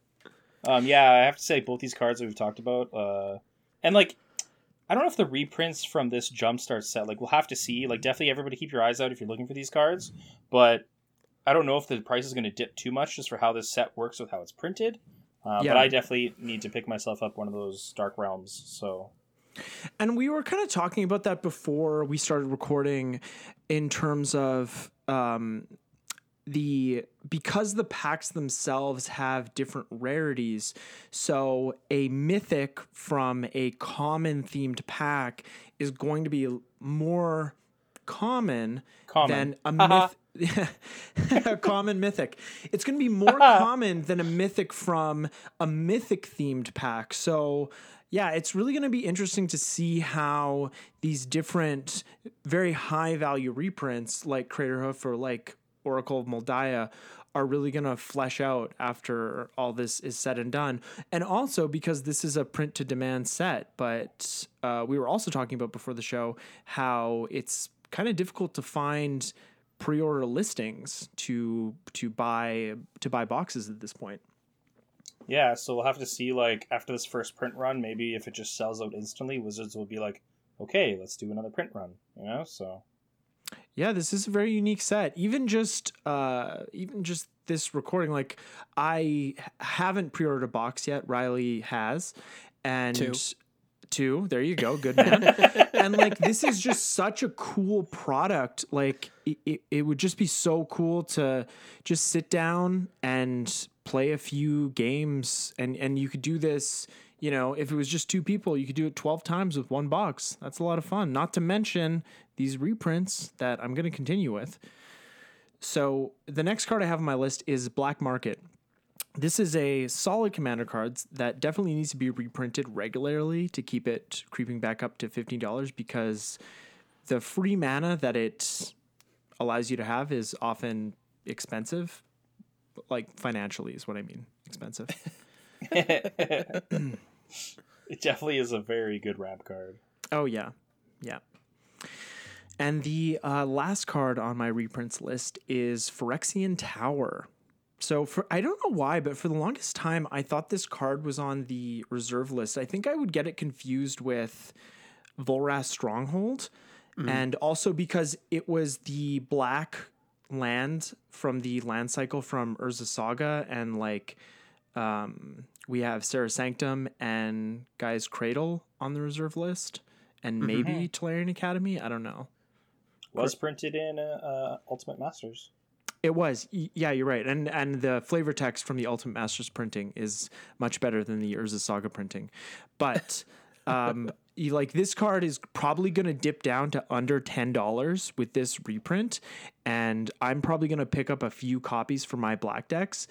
Um, yeah, I have to say both these cards that we've talked about, uh, and like, I don't know if the reprints from this Jumpstart set, like, we'll have to see. Like, definitely everybody keep your eyes out if you're looking for these cards, but I don't know if the price is going to dip too much just for how this set works with how it's printed. Uh, Yeah. But I definitely need to pick myself up one of those Dark Realms. So And we were kind of talking about that before we started recording in terms of um, the because the packs themselves have different rarities. So a mythic from a common themed pack is going to be more common, Common. than a myth. a common mythic. It's going to be more common than a mythic from a mythic themed pack. So, yeah, it's really going to be interesting to see how these different, very high value reprints like Craterhoof or like Oracle of Mul Daya are really going to flesh out after all this is said and done. And also because this is a print to demand set, but uh, we were also talking about before the show how it's kind of difficult to find pre-order listings to to buy to buy boxes at this point. yeah, so we'll have to see. Like after this first print run, maybe if it just sells out instantly, Wizards will be like, okay, let's do another print run. You know, so Yeah, this is a very unique set. Even just uh even just this recording like I haven't pre-ordered a box yet. Riley has. And Two. two. There you go. Good man. and like this is just such a cool product. Like it, it, it would just be so cool to just sit down and play a few games and and you could do this you know, if it was just two people, you could do it 12 times with one box. That's a lot of fun. Not to mention these reprints that I'm going to continue with. So, the next card I have on my list is Black Market. This is a solid commander cards that definitely needs to be reprinted regularly to keep it creeping back up to $15 because the free mana that it allows you to have is often expensive. Like financially is what I mean. Expensive. It definitely is a very good ramp card. Oh yeah, yeah. And the uh, last card on my reprints list is Phyrexian Tower. So for I don't know why, but for the longest time I thought this card was on the reserve list. I think I would get it confused with Volrath Stronghold, and also because it was the black land from the land cycle from Urza Saga, and like um, we have Serra Sanctum and Gaea's Cradle on the reserve list, and maybe Tolarian Academy. I don't know. Was printed in uh, uh, Ultimate Masters. It was, yeah, you're right, and and the flavor text from the Ultimate Masters printing is much better than the Urza Saga printing, but um, you- like this card is probably going to dip down to under ten dollars with this reprint, and I'm probably going to pick up a few copies for my black decks,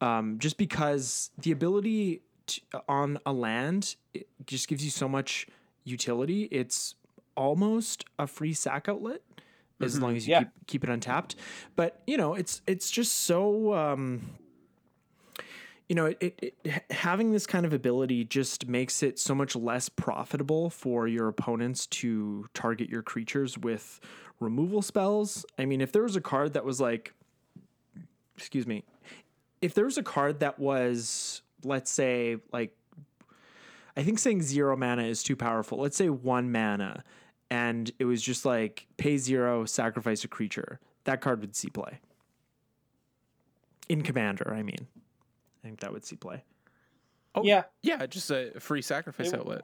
um, just because the ability to, on a land it just gives you so much utility. It's almost a free sack outlet as long as you Yeah. keep keep it untapped. But you know, it's it's just so um, you know, it, it, it having this kind of ability just makes it so much less profitable for your opponents to target your creatures with removal spells. I mean, if there was a card that was like, excuse me, if there was a card that was, let's say, like I think saying zero mana is too powerful. Let's say one mana, and it was just like pay zero, sacrifice a creature. That card would see play. In Commander, I mean. I think that would see play. Oh, Yeah. Yeah, just a free sacrifice It- outlet.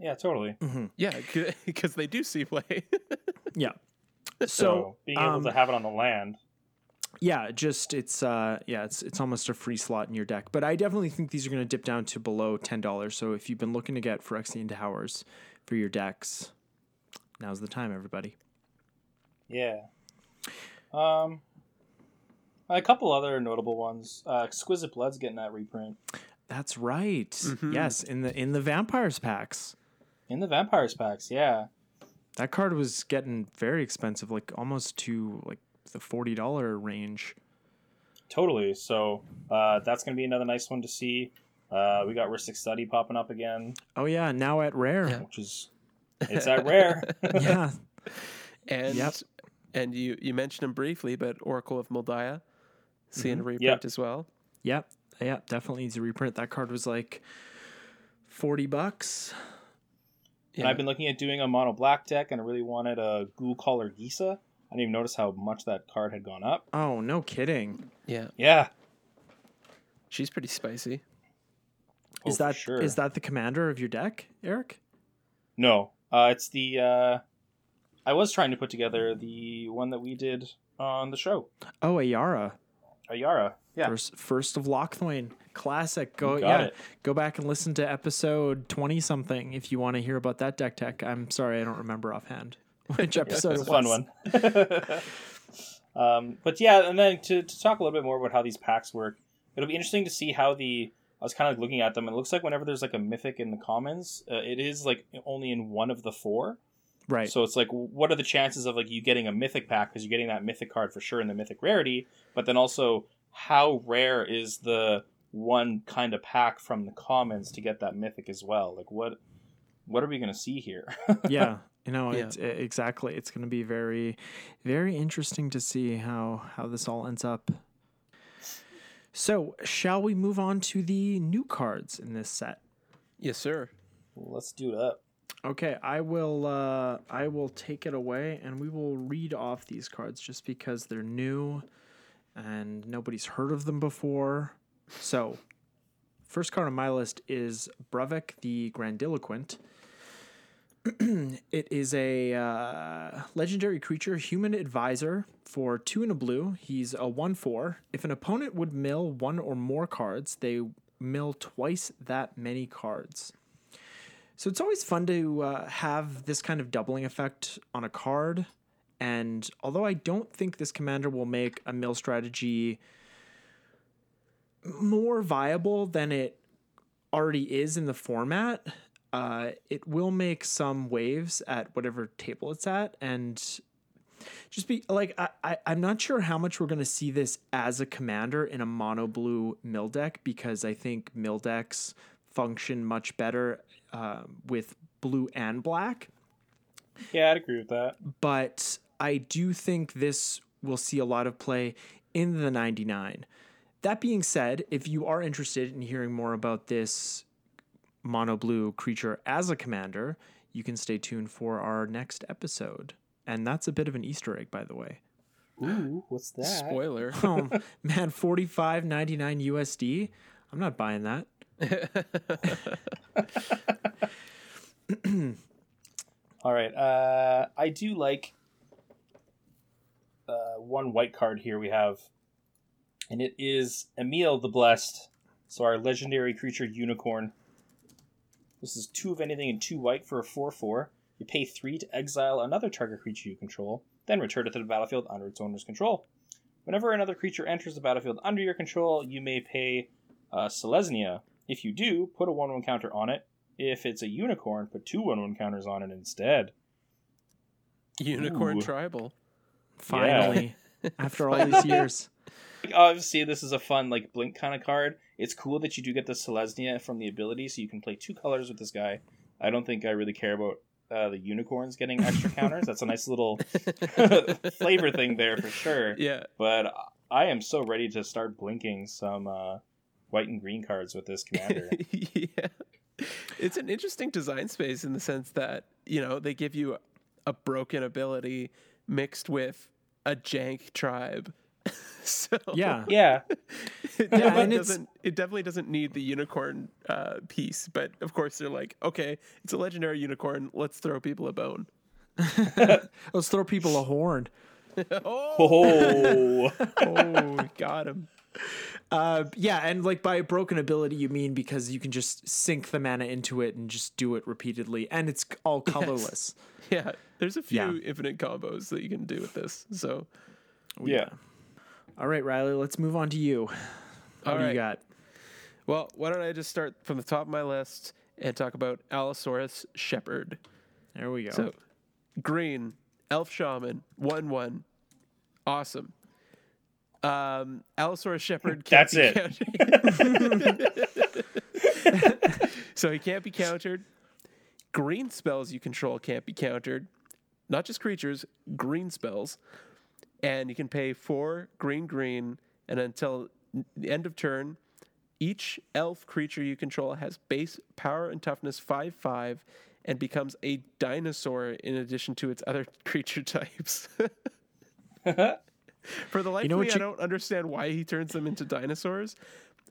Yeah, totally. Yeah, because they do see play. Yeah. So, So, being able um, to have it on the land. yeah, just it's uh yeah, it's it's almost a free slot in your deck. But I definitely think these are going to dip down to below ten dollars. So if you've been looking to get Phyrexian Towers for your decks, now's the time, everybody. Yeah. Um, a couple other notable ones. Uh, Exquisite Blood's getting that reprint That's right. Mhm. Yes, in the in the vampires packs. in the Vampires packs. Yeah. That card was getting very expensive, like almost to like the forty dollar range. Totally. So uh, that's going to be another nice one to see. Uh, we got Rhystic Study popping up again, Oh yeah, now at rare. Yeah. which is it's at rare. Yeah. and Yep. and you you mentioned him briefly, but Oracle of Mul Daya seeing mm-hmm. a reprint Yep. as well. Yep. Yeah, definitely needs a reprint. That card was like forty bucks. And I've been looking at doing a mono black deck, and I really wanted a Ghoul Caller Gisa. I didn't even notice how much that card had gone up. Oh, no kidding. yeah, Yeah. she's pretty spicy. Is Oh, for that is sure. that the commander of your deck, Eric? No, uh, it's the. Uh, I was trying to put together the one that we did on the show, Oh, Ayara. Ayara. Yeah, First first of Locthwain. Classic. Go yeah. it. Go back and listen to episode twenty something if you want to hear about that deck tech. I'm sorry, I don't remember offhand. Which episode it's it a fun one. um, but yeah, and then to, to talk a little bit more about how these packs work, it'll be interesting to see how the. I was kind of looking at them. and It looks like whenever there's like a mythic in the commons, uh, it is like only in one of the four. Right. So it's like, what are the chances of like you getting a mythic pack because you're getting that mythic card for sure in the mythic rarity, but then also how rare is the one kind of pack from the commons to get that mythic as well? Like what what are we gonna see here? yeah you know Yeah. it's e- exactly it's going to be very very interesting to see how how this all ends up so shall we move on to the new cards in this set Yes, sir. Let's do it up. Okay, I will uh I will take it away and we will read off these cards just because they're new and nobody's heard of them before. So, first card on my list is Bruvac the Grandiloquent. it is a uh, legendary creature, human advisor for two and a blue. He's a 1 4. If an opponent would mill one or more cards, they mill twice that many cards. So it's always fun to uh, have this kind of doubling effect on a card. And although I don't think this commander will make a mill strategy more viable than it already is in the format, uh, it will make some waves at whatever table it's at. And just be like, I, I, I'm not sure how much we're going to see this as a commander in a mono blue mill deck because I think mill decks function much better uh, with blue and black. Yeah, I'd agree with that. But I do think this will see a lot of play in the 99. That being said, if you are interested in hearing more about this mono blue creature as a commander, you can stay tuned for our next episode. And that's a bit of an Easter egg, by the way. Ooh, what's that? Spoiler. Oh man, forty five ninety nine USD. I'm not buying that. All right. Uh, I do like uh, one white card here we have, and it is Emiel the Blessed. So our legendary creature unicorn. This is two of anything and two white for a four-four. You pay three to exile another target creature you control, then return it to the battlefield under its owner's control. Whenever another creature enters the battlefield under your control, you may pay uh, Selesnya. If you do, put a 1 1 counter on it. If it's a unicorn, put two 1 1 counters on it instead. Unicorn Ooh. tribal. Finally, after all these years. Obviously, this is a fun, like, blink kind of card. It's cool that you do get the Selesnya from the ability, so you can play two colors with this guy. I don't think I really care about uh, the unicorns getting extra counters. That's a nice little flavor thing there for sure. Yeah. But I am so ready to start blinking some uh, white and green cards with this commander. yeah. It's an interesting design space in the sense that, you know, they give you a broken ability mixed with a jank tribe. so Yeah. yeah, it, Yeah, definitely and doesn't, it definitely doesn't need the unicorn uh, piece, but of course they're like, okay, it's a legendary unicorn. Let's throw people a bone. Let's throw people a horn. oh, oh, oh, got him. Uh, yeah, and like by broken ability, you mean because you can just sink the mana into it and just do it repeatedly, and it's all colorless. Yeah, there's a few Yeah. infinite combos that you can do with this. So, yeah. All right, Riley, let's move on to you. What All do right. you got? well, why don't I just start from the top of my list and talk about Allosaurus Shepherd. There we go. So, green, elf shaman, one one, awesome. Um, Allosaurus Shepherd. Can't That's be it. countered. so he can't be countered. Green spells you control can't be countered. Not just creatures, green spells. And you can pay four green green, and until the end of turn, each elf creature you control has base power and toughness 5 5 and becomes a dinosaur in addition to its other creature types. For the life know of me, what I don't understand why he turns them into dinosaurs.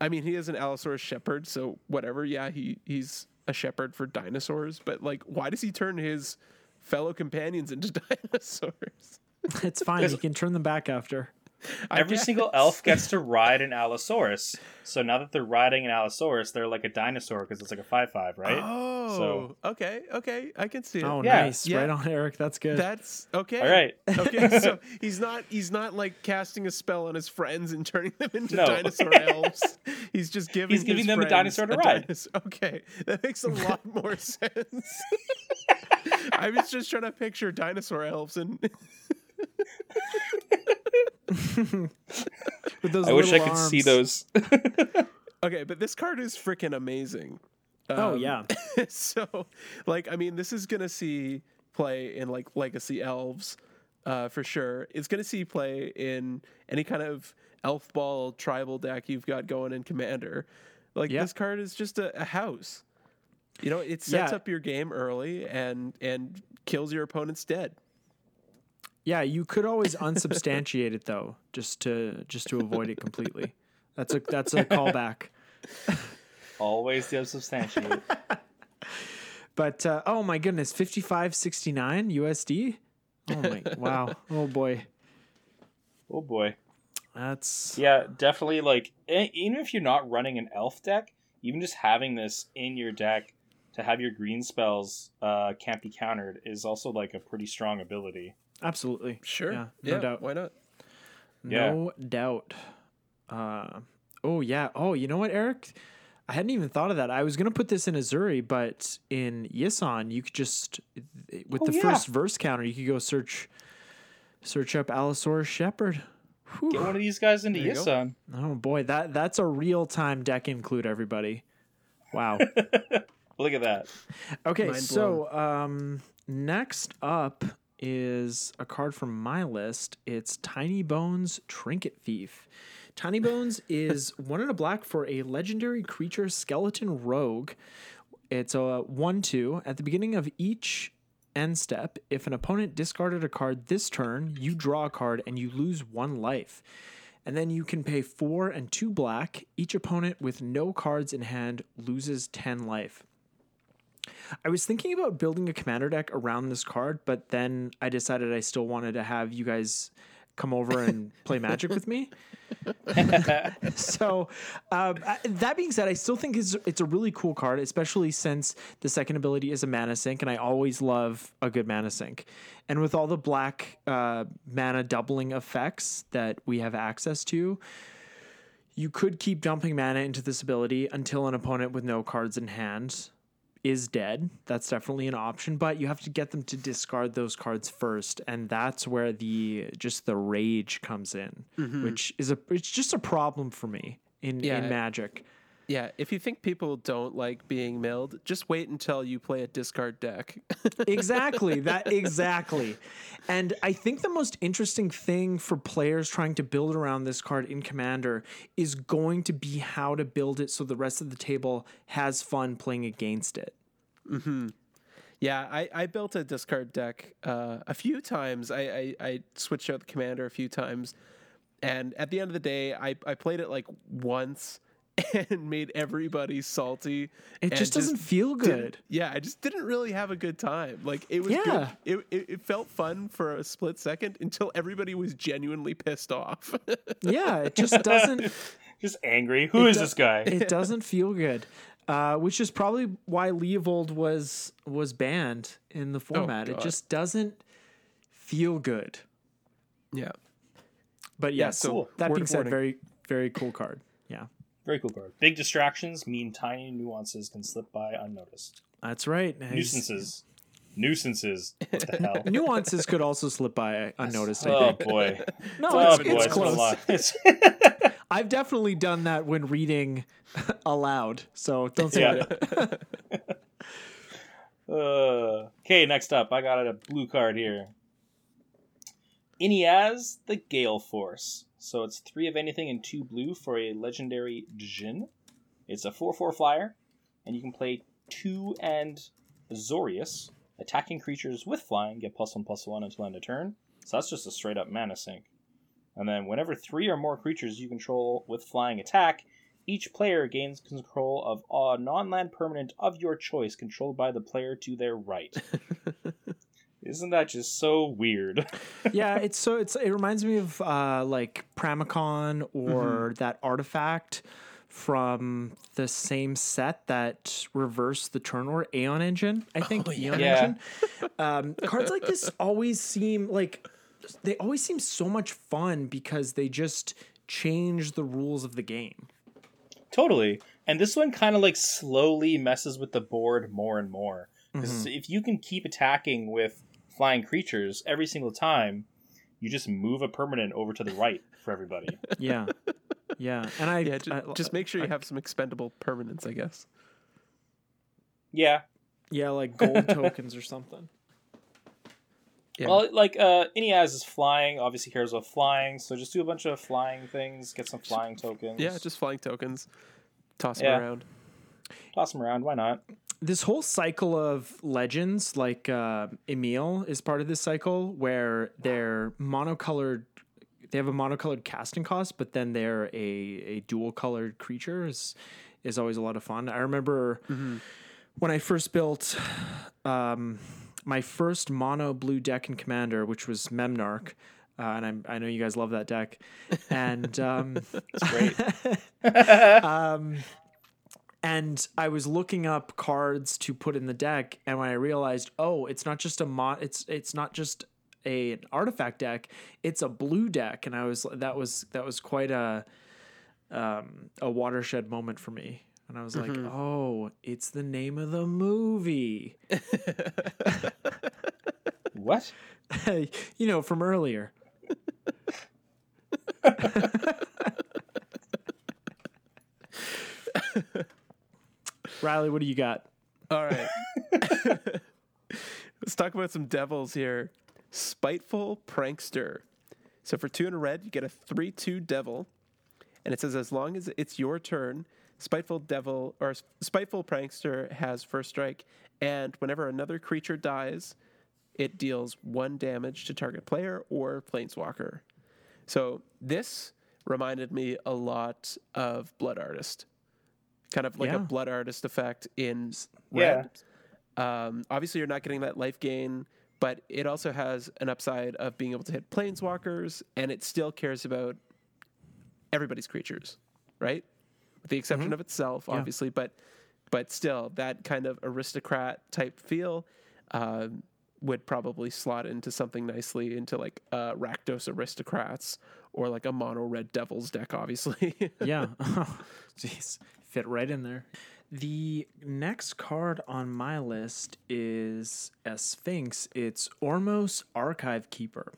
I mean, he is an Allosaurus shepherd, so whatever. Yeah, he, he's a shepherd for dinosaurs, but like, why does he turn his fellow companions into dinosaurs? it's fine. You can turn them back after. Every single elf gets to ride an Allosaurus. So now that they're riding an Allosaurus, they're like a dinosaur because it's like a 5 5, right? Oh, So- okay, okay, I can see it. Oh, Yeah, nice. yeah. Right on, Eric. That's good. That's okay. All right. Okay, so he's not he's not like casting a spell on his friends and turning them into No. dinosaur elves. He's just giving He's giving his them a dinosaur to ride. dinos- Okay, that makes a lot more sense. I was just trying to picture dinosaur elves and With those I wish I little could see those. okay, but this card is freaking amazing. Oh Um, yeah. so like i mean this is gonna see play in like legacy elves uh, for sure it's gonna see play in any kind of elf ball tribal deck you've got going in commander like Yeah. this card is just a, a house You know, it sets Yeah. up your game early and and kills your opponent's dead. Yeah, you could always unsubstantiate it though, just to just to avoid it completely. That's a that's a callback. Always the unsubstantiate. But uh, oh my goodness, fifty five sixty nine USD. Oh my wow. Oh boy, oh boy. that's Yeah, definitely. Like, even if you're not running an elf deck, even just having this in your deck to have your green spells uh, can't be countered is also like a pretty strong ability. Absolutely Sure. Yeah, no doubt. Why not? No doubt. Uh, oh yeah. Oh, you know what, Eric? I hadn't even thought of that. I was gonna put this in Ezuri, but in Yisan, you could just with Oh, the yeah. first verse counter, you could go search search up Allosaurus Shepherd. Whew. Get one of these guys into There. Yisan. Oh boy, that that's a real time deck include, everybody. Wow. Look at that. Okay, Mind so um, next up is a card from my list. It's Tiny Bones Trinket Thief. Tiny Bones is one in a black for a legendary creature skeleton rogue. It's a 1 2. At the beginning of each end step, if an opponent discarded a card this turn, you draw a card and you lose one life. And then you can pay 4 and 2 black. Each opponent with no cards in hand loses 10 life. I was thinking about building a commander deck around this card, but then I decided I still wanted to have you guys come over and play Magic with me. so, um, that being said, I still think it's, it's a really cool card, especially since the second ability is a mana sink, and I always love a good mana sink. And with all the black uh, mana doubling effects that we have access to, you could keep dumping mana into this ability until an opponent with no cards in hand is dead. That's definitely an option, but you have to get them to discard those cards first, and that's where the just the rage comes in, mm-hmm. which is a it's just a problem for me in Yeah. in Magic. Yeah, if you think people don't like being milled, just wait until you play a discard deck. exactly that exactly and i think the most interesting thing for players trying to build around this card in commander is going to be how to build it so the rest of the table has fun playing against it Hmm. yeah, I, I built a discard deck uh, a few times. I, I, I switched out the commander a few times. And at the end of the day, I, I played it like once and made everybody salty. it just doesn't feel good Yeah, I just didn't really have a good time. Like it was Yeah. good. It, it, it felt fun for a split second until everybody was genuinely pissed off. yeah it just doesn't Just angry. Who is do- this guy? it doesn't feel good uh, which is probably why Leovold was was banned in the format. it just doesn't feel good. yeah. But Yeah, yes, so Cool. that word being said, warning. very very cool card. Very cool card. Big distractions mean tiny nuances can slip by unnoticed. That's right. Nuisances. Nuisances. What the hell? Nuances could also slip by unnoticed. I Oh think. boy. No, Oh it's, boy. it's It's been a close. It's- I've definitely done that when reading aloud. So don't say Yeah. it. Uh, okay, next up, I got a blue card here. Inniaz, the Gale Force. So it's three of anything and two blue for a legendary Djinn. It's a 4 4 flyer, and you can play two and Azorius. Attacking creatures with flying get plus one plus one until end of turn. So that's just a straight up mana sink. And then whenever three or more creatures you control with flying attack, each player gains control of a non-land permanent of your choice controlled by the player to their right. Isn't that just so weird? yeah, it's so it's it reminds me of uh, like Pramikon or that artifact from the same set that reversed the turn or Aeon Engine. I think Aeon Yeah. Engine. Um, cards like this always seem like they always seem so much fun because they just change the rules of the game. totally. And this one kind of like slowly messes with the board more and more. 'Cause if you can keep attacking with flying creatures every single time, you just move a permanent over to the right for everybody. Yeah. Yeah, and I Yeah, just, I- just make sure you I- have some expendable permanents, I guess. yeah. yeah like gold tokens or something. Yeah. Well, like uh Inniaz is flying, obviously cares about flying, so just do a bunch of flying things, get some flying tokens. Yeah, just flying tokens. Toss Yeah. them around. toss them around, why not? This whole cycle of legends, like uh, Emiel, is part of this cycle where they're monocolored. They have a monocolored casting cost, but then they're a, a dual colored creature. is is always a lot of fun. I remember when I first built um, my first mono blue deck in Commander, which was Memnarch. Uh, and I'm, I know you guys love that deck, and um, great. um, and I was looking up cards to put in the deck, and when I realized, oh, it's not just a mod, it's it's not just a an artifact deck, it's a blue deck, and I was that was that was quite a um, a watershed moment for me. And I was like, oh, it's the name of the movie. what? you know, from earlier. Riley, what do you got? All right. Let's talk about some devils here. Spiteful Prankster. So for two in a red, you get a 3 2 devil. And it says as long as it's your turn, Spiteful Devil or Spiteful Prankster has first strike. And whenever another creature dies, it deals one damage to target player or planeswalker. So this reminded me a lot of Blood Artist. Kind of like Yeah. a Blood Artist effect in Yeah. red. Um, obviously, you're not getting that life gain, but it also has an upside of being able to hit planeswalkers, and it still cares about everybody's creatures, right? With the exception of itself, obviously, but but still, that kind of aristocrat type feel um, would probably slot into something nicely into like uh, Rakdos aristocrats or like a mono red devils deck, obviously. Yeah. Jeez. Fit right in there. The next card on my list is a Sphinx. It's Ormos Archive Keeper.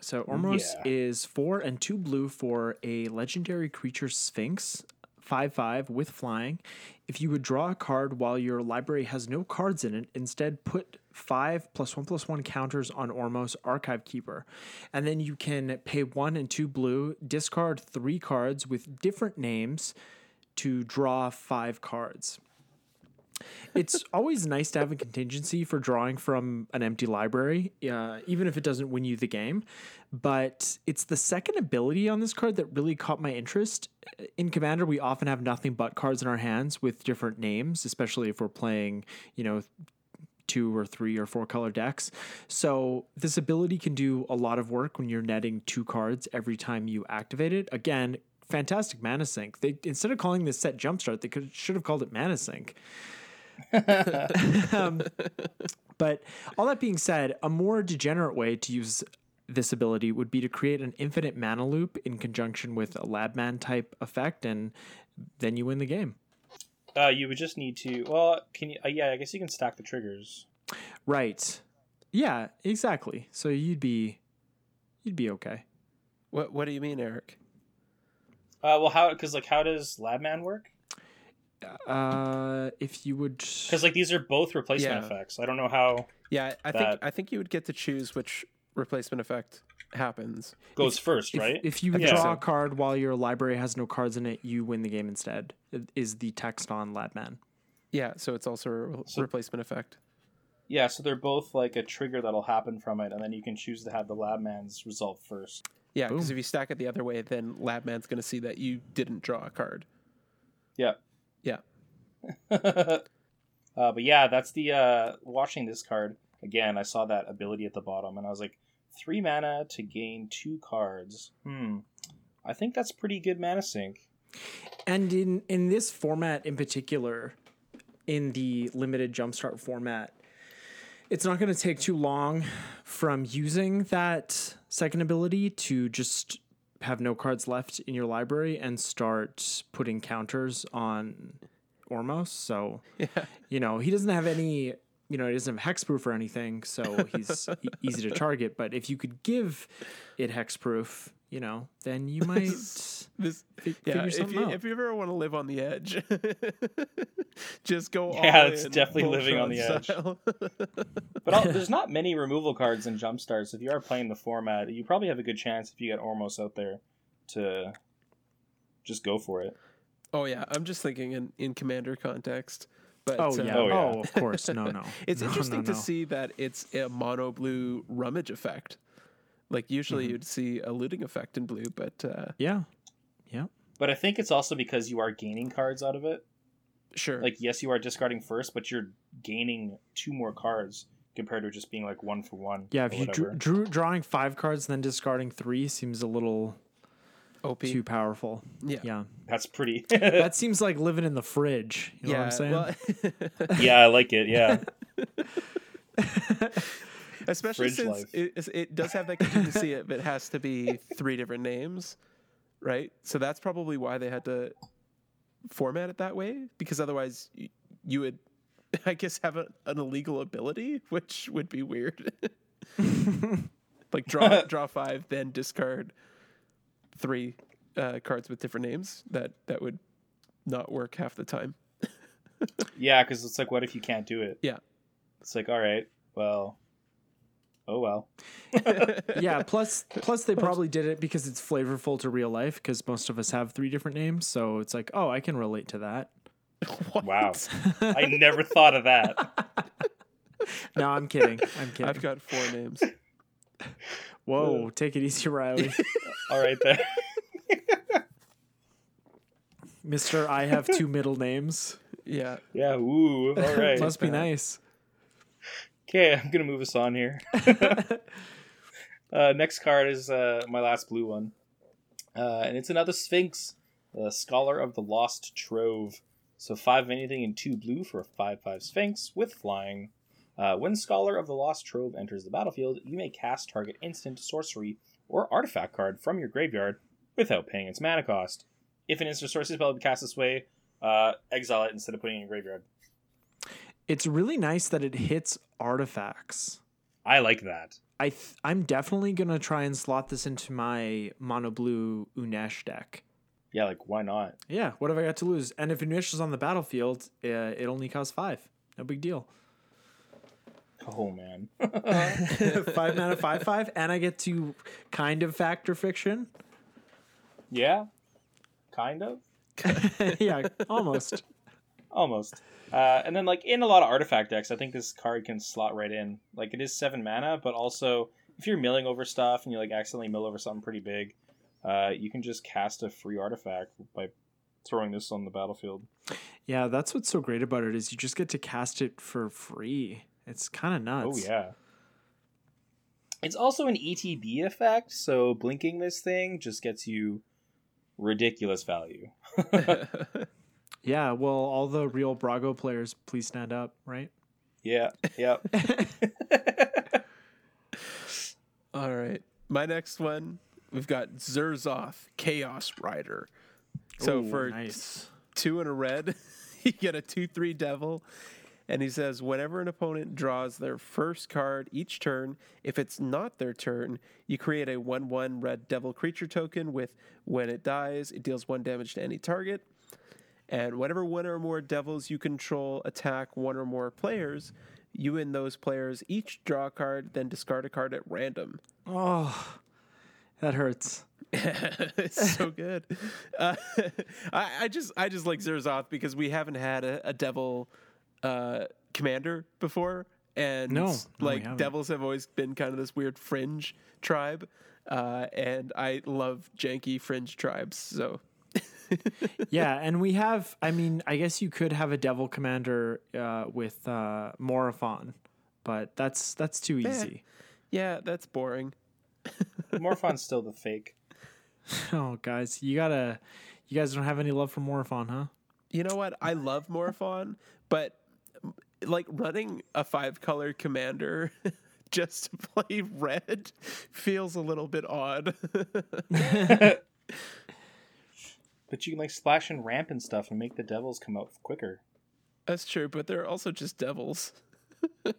So Ormos Yeah. is four and two blue for a legendary creature Sphinx, five five with flying. If you would draw a card while your library has no cards in it, instead put five plus one plus one counters on Ormos Archive Keeper. And then you can pay one and two blue, discard three cards with different names to draw five cards. It's always nice to have a contingency for drawing from an empty library, uh, even if it doesn't win you the game. But it's the second ability on this card that really caught my interest. In Commander, we often have nothing but cards in our hands with different names, especially if we're playing, you know, two or three or four color decks. So this ability can do a lot of work when you're netting two cards every time you activate it. Again, fantastic mana sink. They instead of calling this set jumpstart, they could should have called it mana sink. um, but all that being said, a more degenerate way to use this ability would be to create an infinite mana loop in conjunction with a Labman type effect, and then you win the game. Uh, you would just need to. Well, can you? Uh, yeah, I guess you can stack the triggers. Right. Yeah, exactly. So you'd be you'd be okay. what What do you mean, Eric? Uh, well, how? Because like, how does Labman work? Uh if you would Because like these are both replacement Yeah. effects. I don't know how Yeah, I That- think I think you would get to choose which replacement effect happens. goes first, if, right? if you think draw a card while your library has no cards in it, you win the game instead. It Is the text on Labman. Yeah, so it's also a re- So- replacement effect. yeah, so they're both like a trigger that'll happen from it, and then you can choose to have the Labman's result first. Yeah, because if you stack it the other way, then Labman's going to see that you didn't draw a card. Yeah. Yeah. uh, but yeah, that's the uh, watching this card again. I saw that ability at the bottom, and I was like, three mana to gain two cards. Hmm, I think that's pretty good mana sink. And in in this format in particular, in the limited jumpstart format, it's not going to take too long from using that second ability to just have no cards left in your library and start putting counters on Ormos. So, you know, he doesn't have any, you know, he doesn't have hexproof or anything, so he's e- easy to target. But if you could give it hexproof, you know, then you might. This, Fi- yeah, if you, out. if you ever want to live on the edge, just go all Yeah, it's in, definitely living on the Voltron edge. But I'll, there's not many removal cards in Jumpstarts. If you are playing the format, you probably have a good chance if you get Ormos out there to just go for it. oh yeah, I'm just thinking in, in commander context. But Oh uh, yeah. Oh, Oh, yeah. of course. No, no. It's No, interesting no, to see that it's a mono blue rummage effect. Like usually Mm-hmm. you'd see a looting effect in blue, but uh, Yeah. Yeah. But I think it's also because you are gaining cards out of it. sure. Like, yes, you are discarding first, but you're gaining two more cards compared to just being like one for one. Yeah. If you drew, drew drawing five cards and then discarding three seems a little OP. too powerful. yeah. Yeah. That's pretty. That seems like living in the fridge. You know yeah. what I'm saying? Well, yeah, I like it. Yeah. especially Fridge since it, it does have that contingency if it has to be three different names, right? So that's probably why they had to format it that way because otherwise you, you would, I guess, have a, an illegal ability, which would be weird. like draw draw five, then discard three uh, cards with different names. That that would not work half the time. Yeah, because it's like, what if you can't do it? Yeah. It's like, all right, well, oh well. yeah. Plus, plus they probably did it because it's flavorful to real life. Because most of us have three different names, so it's like, oh, I can relate to that. Wow. I never thought of that. No, I'm kidding. I'm kidding. I've got four names. Whoa, take it easy, Riley. All right there. Mister, I have two middle names. Yeah. Yeah. Ooh. All right. Must be bad. nice. Okay, I'm gonna move us on here. uh, next card is uh, my last blue one, uh, and it's another Sphinx, the Scholar of the Lost Trove. So five of anything and two blue for a five-five Sphinx with flying. Uh, when Scholar of the Lost Trove enters the battlefield, you may cast target instant, sorcery, or artifact card from your graveyard without paying its mana cost. If an instant spell is cast this way, uh, exile it instead of putting it in your graveyard. It's really nice that it hits artifacts. I like that. I th- I'm definitely gonna try and slot this into my mono blue Unesh deck. Yeah, like why not? Yeah, what have I got to lose? And if Unesh is on the battlefield, uh, it only costs five. No big deal. Oh man. five mana, five five, and I get to kind of Fact or Fiction. Yeah, kind of, yeah, almost. almost. Uh, and then, like in a lot of artifact decks, I think this card can slot right in. Like it is seven mana, but also if you're milling over stuff and you like accidentally mill over something pretty big, uh, you can just cast a free artifact by throwing this on the battlefield. Yeah, that's what's so great about it is you just get to cast it for free. It's kind of oh, nuts. Oh yeah. It's also an ETB effect, so blinking this thing just gets you ridiculous value. Yeah, well, all the real Brago players, please stand up, right? Yeah, yeah. All right. My next one, we've got Zurzoth, Chaos Rider. So Ooh, for nice. two and a red, you get a 2 3 devil. And he says, whenever an opponent draws their first card each turn, if it's not their turn, you create a 1 1 red devil creature token with when it dies, it deals 1 damage to any target. And whenever one or more devils you control attack one or more players, you and those players each draw a card, then discard a card at random. Oh, that hurts. it's so good. Uh, I, I just I just like Zurzoth because we haven't had a, a devil uh, commander before, and No, no, like devils have always been kind of this weird fringe tribe, uh, and I love janky fringe tribes. So yeah, and we have. I mean, I guess you could have a devil commander uh, with uh, Morophon, but that's that's too easy. yeah, that's boring. Morphon's still the fake. Oh, guys, you gotta. You guys don't have any love for Morophon, huh? You know what? I love Morphon, but like running a five color commander just to play red feels a little bit odd. But you can like splash and ramp and stuff and make the devils come out quicker. That's true, but they're also just devils.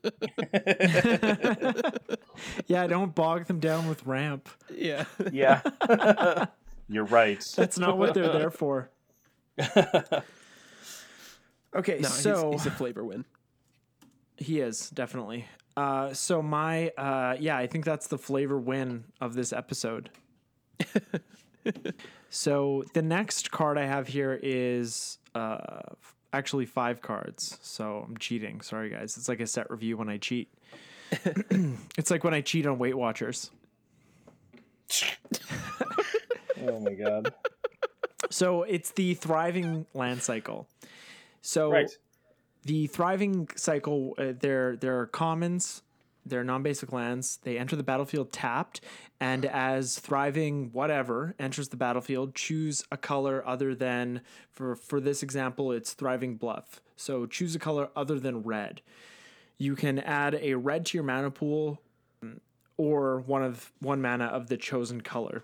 Yeah, don't bog them down with ramp. Yeah. Yeah. You're right. That's not what they're there for. Okay, No, so he's, he's a flavor win. He is definitely. Uh, so my uh, yeah, I think that's the flavor win of this episode. so the next card I have here is uh, actually five cards. So I'm cheating. Sorry, guys. It's like a set review when I cheat. it's like when I cheat on Weight Watchers. Oh my god. So it's the thriving land cycle. So Right. The thriving cycle, uh, they're they're commons, they're non-basic lands. They enter the battlefield tapped, and as thriving whatever enters the battlefield, choose a color other than for for this example, it's thriving bluff. So choose a color other than red. You can add a red to your mana pool, or one of one mana of the chosen color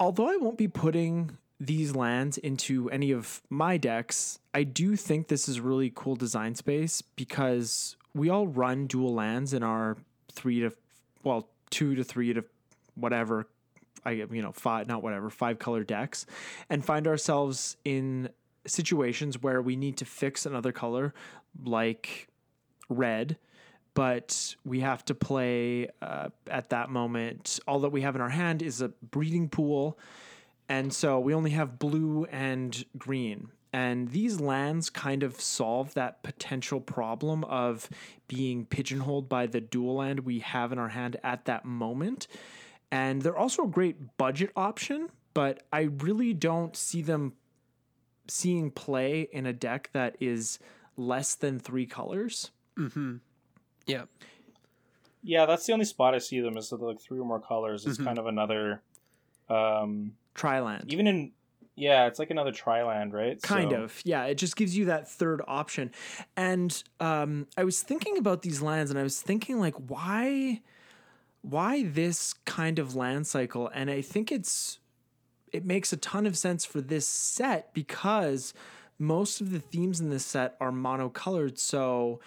although I won't be putting these lands into any of my decks, I do think this is really cool design space because we all run dual lands in our three to well two to three to whatever I you know five not whatever five color decks and find ourselves in situations where we need to fix another color like red but we have to play uh, at that moment. All that we have in our hand is a breeding pool, and so we only have blue and green. And these lands kind of solve that potential problem of being pigeonholed by the dual land we have in our hand at that moment. And they're also a great budget option, but I really don't see them seeing play in a deck that is less than three colors. Yeah. Yeah, that's the only spot I see them is that like three or more colors. It's Mhm. kind of another um Triland. even in yeah, it's like another Triland, right? kind So- of yeah it just gives you that third option and um, i was thinking about these lands and i was thinking like why why this kind of land cycle and i think it's it makes a ton of sense for this set because most of the themes in this set are monocolored so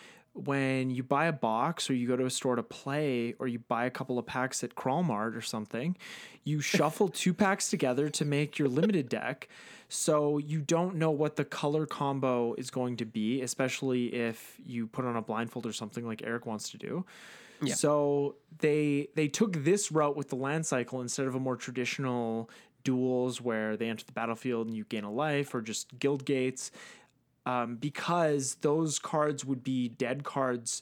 when you buy a box or you go to a store to play or you buy a couple of packs at Crawlmart or something, you shuffle two packs together to make your limited deck. So you don't know what the color combo is going to be, especially if you put on a blindfold or something like Eric wants to do. Yeah. So they they took this route with the land cycle instead of a more traditional duels where they enter the battlefield and you gain a life or just guild gates um, because those cards would be dead cards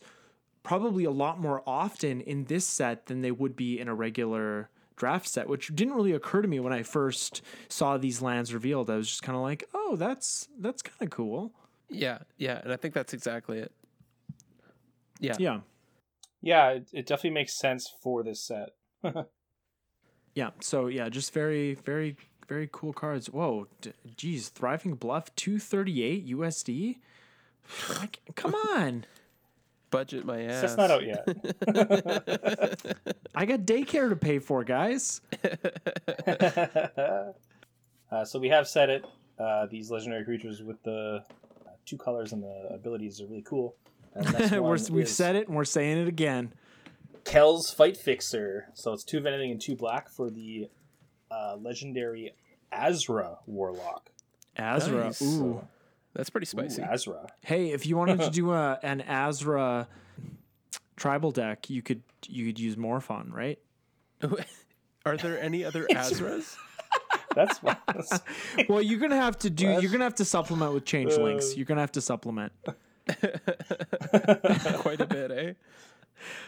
probably a lot more often in this set than they would be in a regular draft set, which didn't really occur to me when I first saw these lands revealed. I was just kind of like, oh, that's that's kind of cool. Yeah. Yeah. And I think that's exactly it. Yeah. Yeah. Yeah, it, it definitely makes sense for this set. Yeah. So yeah, just very, very, very cool cards. Whoa, d- geez, Thriving Bluff, two thirty eight USD. I c- Come on, Budget my ass. That's not out yet. I got daycare to pay for, guys. uh, so we have said it. Uh, these legendary creatures with the uh, two colors and the abilities are really cool. And the next we're, one we've said it, and we're saying it again. Kels Fight Fixer. So it's two of anything and two black for the uh, legendary Azra Warlock. Azra. Nice. Ooh. That's pretty Ooh, spicy. Azra. Hey, if you wanted to do a an Azra tribal deck, you could you could use Morphon, right? Are there any other Azras? That's, that's Well, you're gonna have to do. You're gonna have to supplement with changelings. Uh, You're gonna have to supplement. Quite a bit, eh?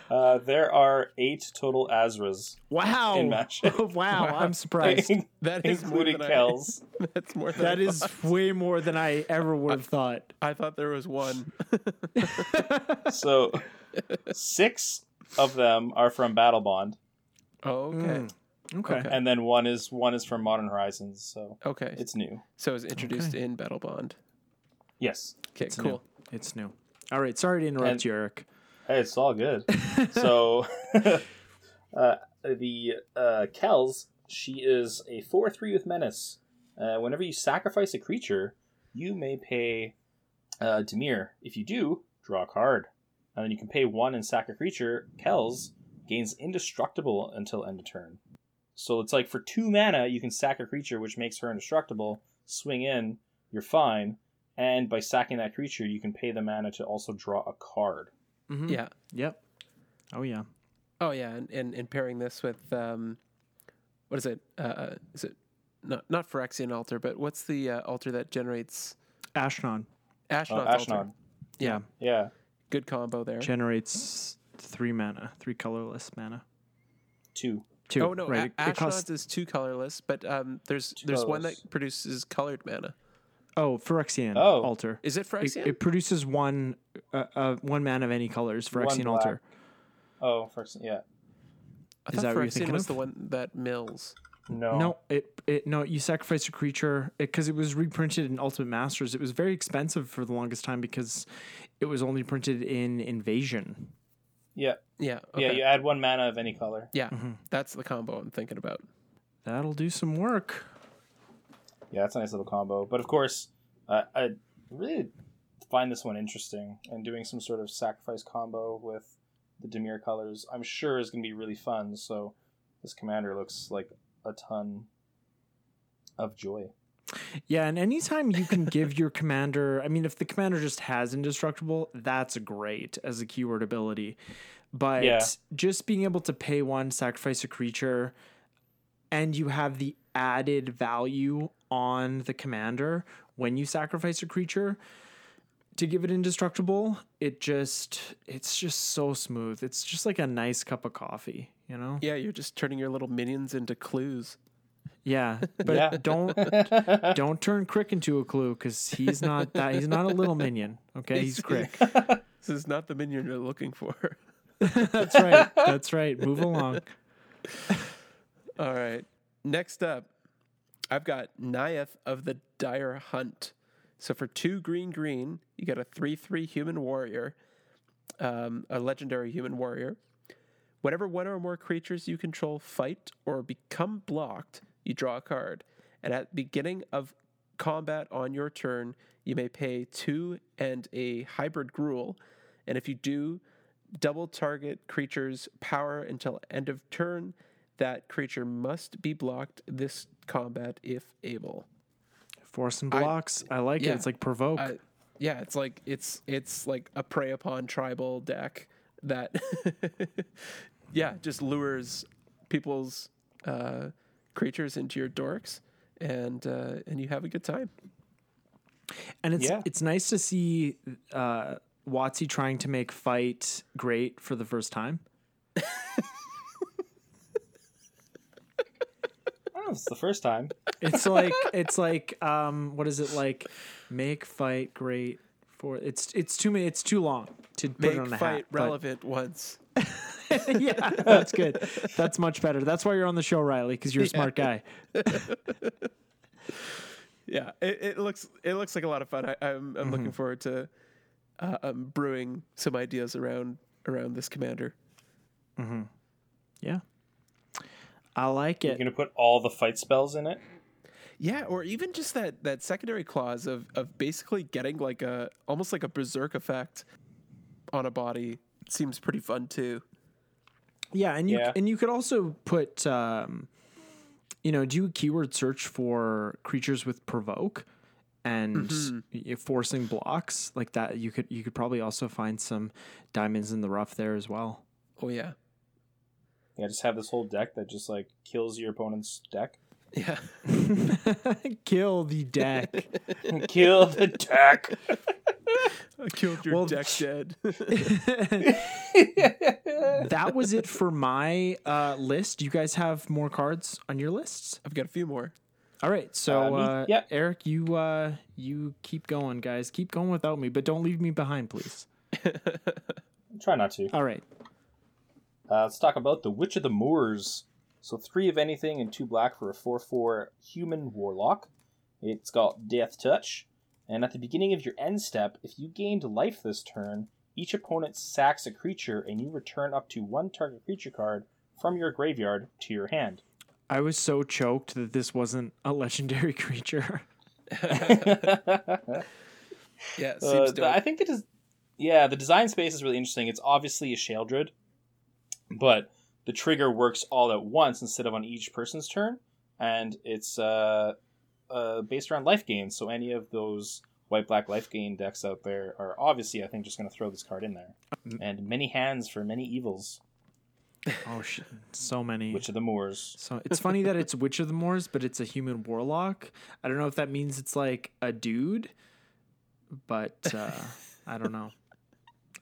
Uh, there are eight total Azras, Wow! In Magic. wow! I'm surprised. That is more including than I- Kels. That's more than That I is thought. way more than I ever would have thought. I thought there was one. So six of them are from Battlebond, Oh, okay. Mm. Okay. Okay. and then one is one is from Modern Horizons. So Okay. it's new. so it was introduced in Battlebond. Yes, Okay, It's cool. new. It's new. All right. Sorry to interrupt And- you, Eric. Hey, it's all good. so uh, the uh, Kels, she is a four three with menace. Uh, whenever you sacrifice a creature, you may pay uh, Dimir. If you do, draw a card, and then you can pay one and sack a creature. Kels gains indestructible until end of turn. So it's like for two mana, you can sack a creature, which makes her indestructible. Swing in, you're fine, and by sacking that creature, you can pay the mana to also draw a card. Mhm. Yeah. Yep. Oh yeah. Oh yeah, and, and, and pairing this with um, what is it? Uh, is it not not Phyrexian altar, but what's the uh, altar that generates Ashnon. Ashnod. Oh, Ashnod. Yeah. Yeah. Good combo there. Generates three mana, three colorless mana. Two. Two. oh no, right? A- it, it Ashnod's costs, is two colorless, but um, there's Two there's one that produces colored mana. Oh, Phyrexian Oh. altar. Is it It, Phyrexian? it produces one, uh, uh, one mana of any colors. Phyrexian black. altar. Oh, first. Yeah. I is thought that what you're Phyrexian thinking was of? the one that mills. No. No, it it no. You sacrifice a creature because it, was reprinted in Ultimate Masters. It was very expensive for the longest time because it was only printed in Invasion. Yeah. Yeah. Yeah. okay. You add one mana of any color. Yeah, Mm-hmm. that's the combo I'm thinking about. That'll do some work. Yeah, that's a nice little combo. But of course, uh, I really find this one interesting, and doing some sort of sacrifice combo with the Dimir colors, I'm sure is going to be really fun. So this commander looks like a ton of joy. Yeah, and anytime you can give your commander, I mean, if the commander just has indestructible, that's great as a keyword ability. But Yeah. just being able to pay one, sacrifice a creature, and you have the added value on the commander when you sacrifice a creature to give it indestructible, it just it's just so smooth. It's just like a nice cup of coffee, you know? Yeah, you're just turning your little minions into clues. Yeah. But Yeah. don't don't turn K'rrik into a clue because he's not that he's not a little minion. Okay, he's K'rrik. This is not the minion you're looking for. That's right. That's right. Move along. All right. Next up, I've got Neyith of the Dire Hunt. So for two green green, you get a 3 3 human warrior, um, a legendary human warrior. Whenever one or more creatures you control fight or become blocked, you draw a card. And at the beginning of combat on your turn, you may pay two and a hybrid Gruul. And if you do, double target creature's power until end of turn. That creature must be blocked this combat if able. Force and blocks. I, like yeah. it. It's like provoke. Uh, yeah, it's like it's it's like a prey upon tribal deck that yeah, just lures people's uh, creatures into your dorks and uh, and you have a good time. and it's yeah. it's nice to see uh WotC trying to make fight great for the first time. I don't know it's the first time. It's like it's like um what is it like make fight great for it's it's too many it's too long to put Make it on a fight hat. but- relevant once. yeah, that's good. That's much better. That's why you're on the show, Riley, because you're a smart guy. Yeah, it, it looks it looks like a lot of fun. I, I'm I'm looking forward to uh, um, brewing some ideas around around this commander. Mm-hmm. Yeah. I like it. You're going to put all the fight spells in it. Yeah, or even just that that secondary clause of of basically getting like a almost like a berserk effect on a body seems pretty fun too. Yeah, and you Yeah. and you could also put um you know, do a keyword search for creatures with provoke and y- forcing blocks like that. You could you could probably also find some diamonds in the rough there as well. Oh yeah, Yeah, just have this whole deck that just like kills your opponent's deck. yeah. Kill the deck. Kill the deck. I killed your Well, deck dead. that was it for my uh, list. You guys have more cards on your lists? I've got a few more. All right, so Uh, uh, yeah. Eric, you uh, you keep going, guys. Keep going without me, but don't leave me behind, please. Try not to. All right. Uh, let's talk about the Witch of the Moors. So three of anything and two black for a four-four human warlock. It's got Death Touch, and at the beginning of your end step, if you gained life this turn, each opponent sacks a creature, and you return up to one target creature card from your graveyard to your hand. I was so choked that this wasn't a legendary creature. Yeah, it Uh, seems the- dope. I think it is. Yeah, the design space is really interesting. It's obviously a Sheoldred, but the trigger works all at once instead of on each person's turn, and it's uh, uh, based around life gain. So any of those white black life gain decks out there are obviously, I think, just going to throw this card in there. And many hands for many evils. oh shit, so many. Witch of the Moors. so it's funny that it's Witch of the Moors, but it's a human warlock. I don't know if that means it's like a dude, but uh, I don't know.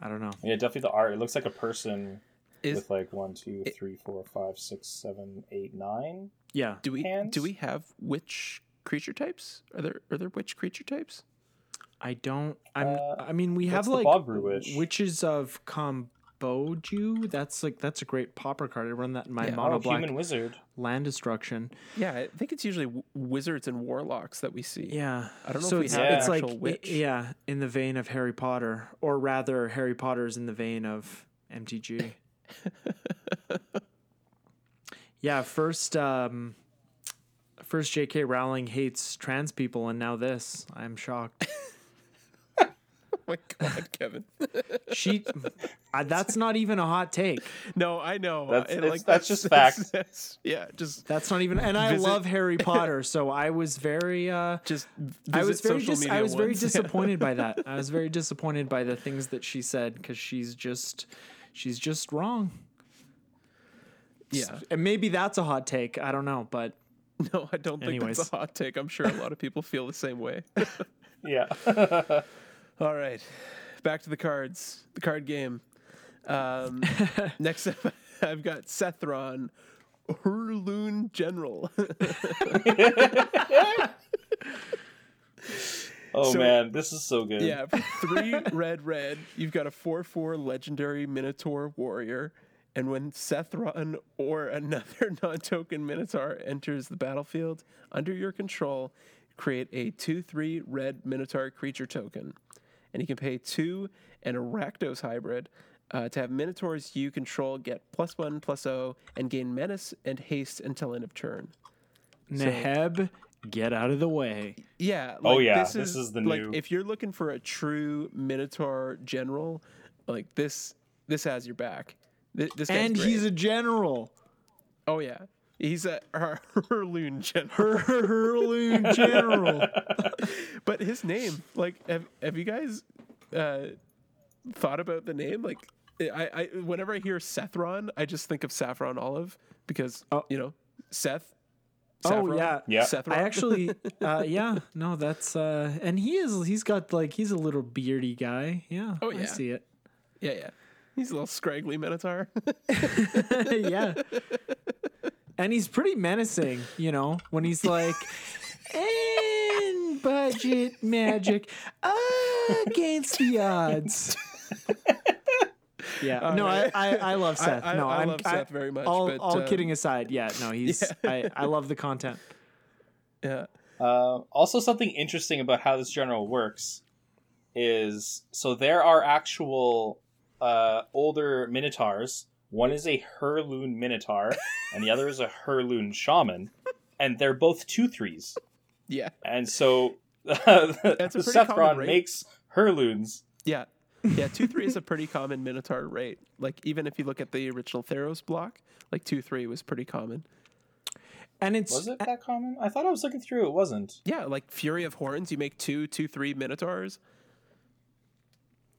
I don't know. Yeah, definitely the art. It looks like a person Is with like one, two, three, four, five, six, seven, eight, nine. Yeah, do we hands? do we have which creature types? Are there are there which creature types? I don't. I'm. Uh, I mean, we have the like Witch? witches of Kamboju. That's like that's a great pauper card. I run that in my Yeah. mono Oh, black human wizard. land destruction. Yeah, I think it's usually w- wizards and warlocks that we see. Yeah, I don't know so if we it's, have an it's like actual i- witch. yeah, in the vein of Harry Potter, or rather, Harry Potter's in the vein of MTG. yeah, first, um, first J.K. Rowling hates trans people, and now this. I'm shocked. Oh my god, Kevin. She, uh, that's not even a hot take. no, I know. That's- I- it's- that's just fact. that's- yeah, just That's not even. And I Visit- love Harry Potter, so I was very. uh just I was very social dis- I was very disappointed by that. I was very disappointed by the things that she said because she's just she's just wrong. yeah. And maybe that's a hot take. I don't know, but No, I don't think Anyways. that's a hot take. I'm sure a lot of people feel the same way. Yeah. All right, back to the cards, the card game. Um, next up, I've got Sethron, Hurloon General. Oh So- man, this is so good. yeah, three red, red. You've got a four-four legendary Minotaur warrior, and when Sethron or another non-token Minotaur enters the battlefield under your control, create a two-three red Minotaur creature token, and you can pay two and a Rakdos hybrid. Uh, to have Minotaurs you control get plus one, plus O, and gain menace and haste until end of turn. Neheb, get out of the way. Yeah. Like, Oh, yeah, This, this is, is the like new- if you're looking for a true Minotaur general, like this, this has your back. Th- This And great. he's a general. oh yeah, he's a Hurloon general. Hurloon general. but his name, like, have have you guys uh, thought about the name? Like, I, I whenever I hear Sethron, I just think of SaffronOlive because Oh. you know Seth. Oh yeah. Yeah. Sethron. I actually, uh, yeah, no, that's, uh, and he is, he's got like, he's a little beardy guy. Yeah. Oh, yeah, I see it. yeah, yeah. He's a little scraggly Minotaur. yeah. And he's pretty menacing, you know, when he's like, and budget magic against the odds. Yeah, no, right. I, I, I love Seth. I- no, I I'm love Seth very much, All, but, all um, kidding aside, yeah, no, he's. Yeah. I, I love the content. yeah. Uh, also, something interesting about how this general works is so there are actual uh, older minotaurs. One is a Hurloon Minotaur, and the other is a Hurloon Shaman, and they're both two threes. Yeah. And so a pretty Sethron common rate. makes Hurloons. Yeah. Yeah, two three is a pretty common Minotaur rate. Like even if you look at the original Theros block, like two three was pretty common. And it's Was it that common? I thought I was looking through. It wasn't. Yeah, like Flurry of Horns, you make two, two, three Minotaurs.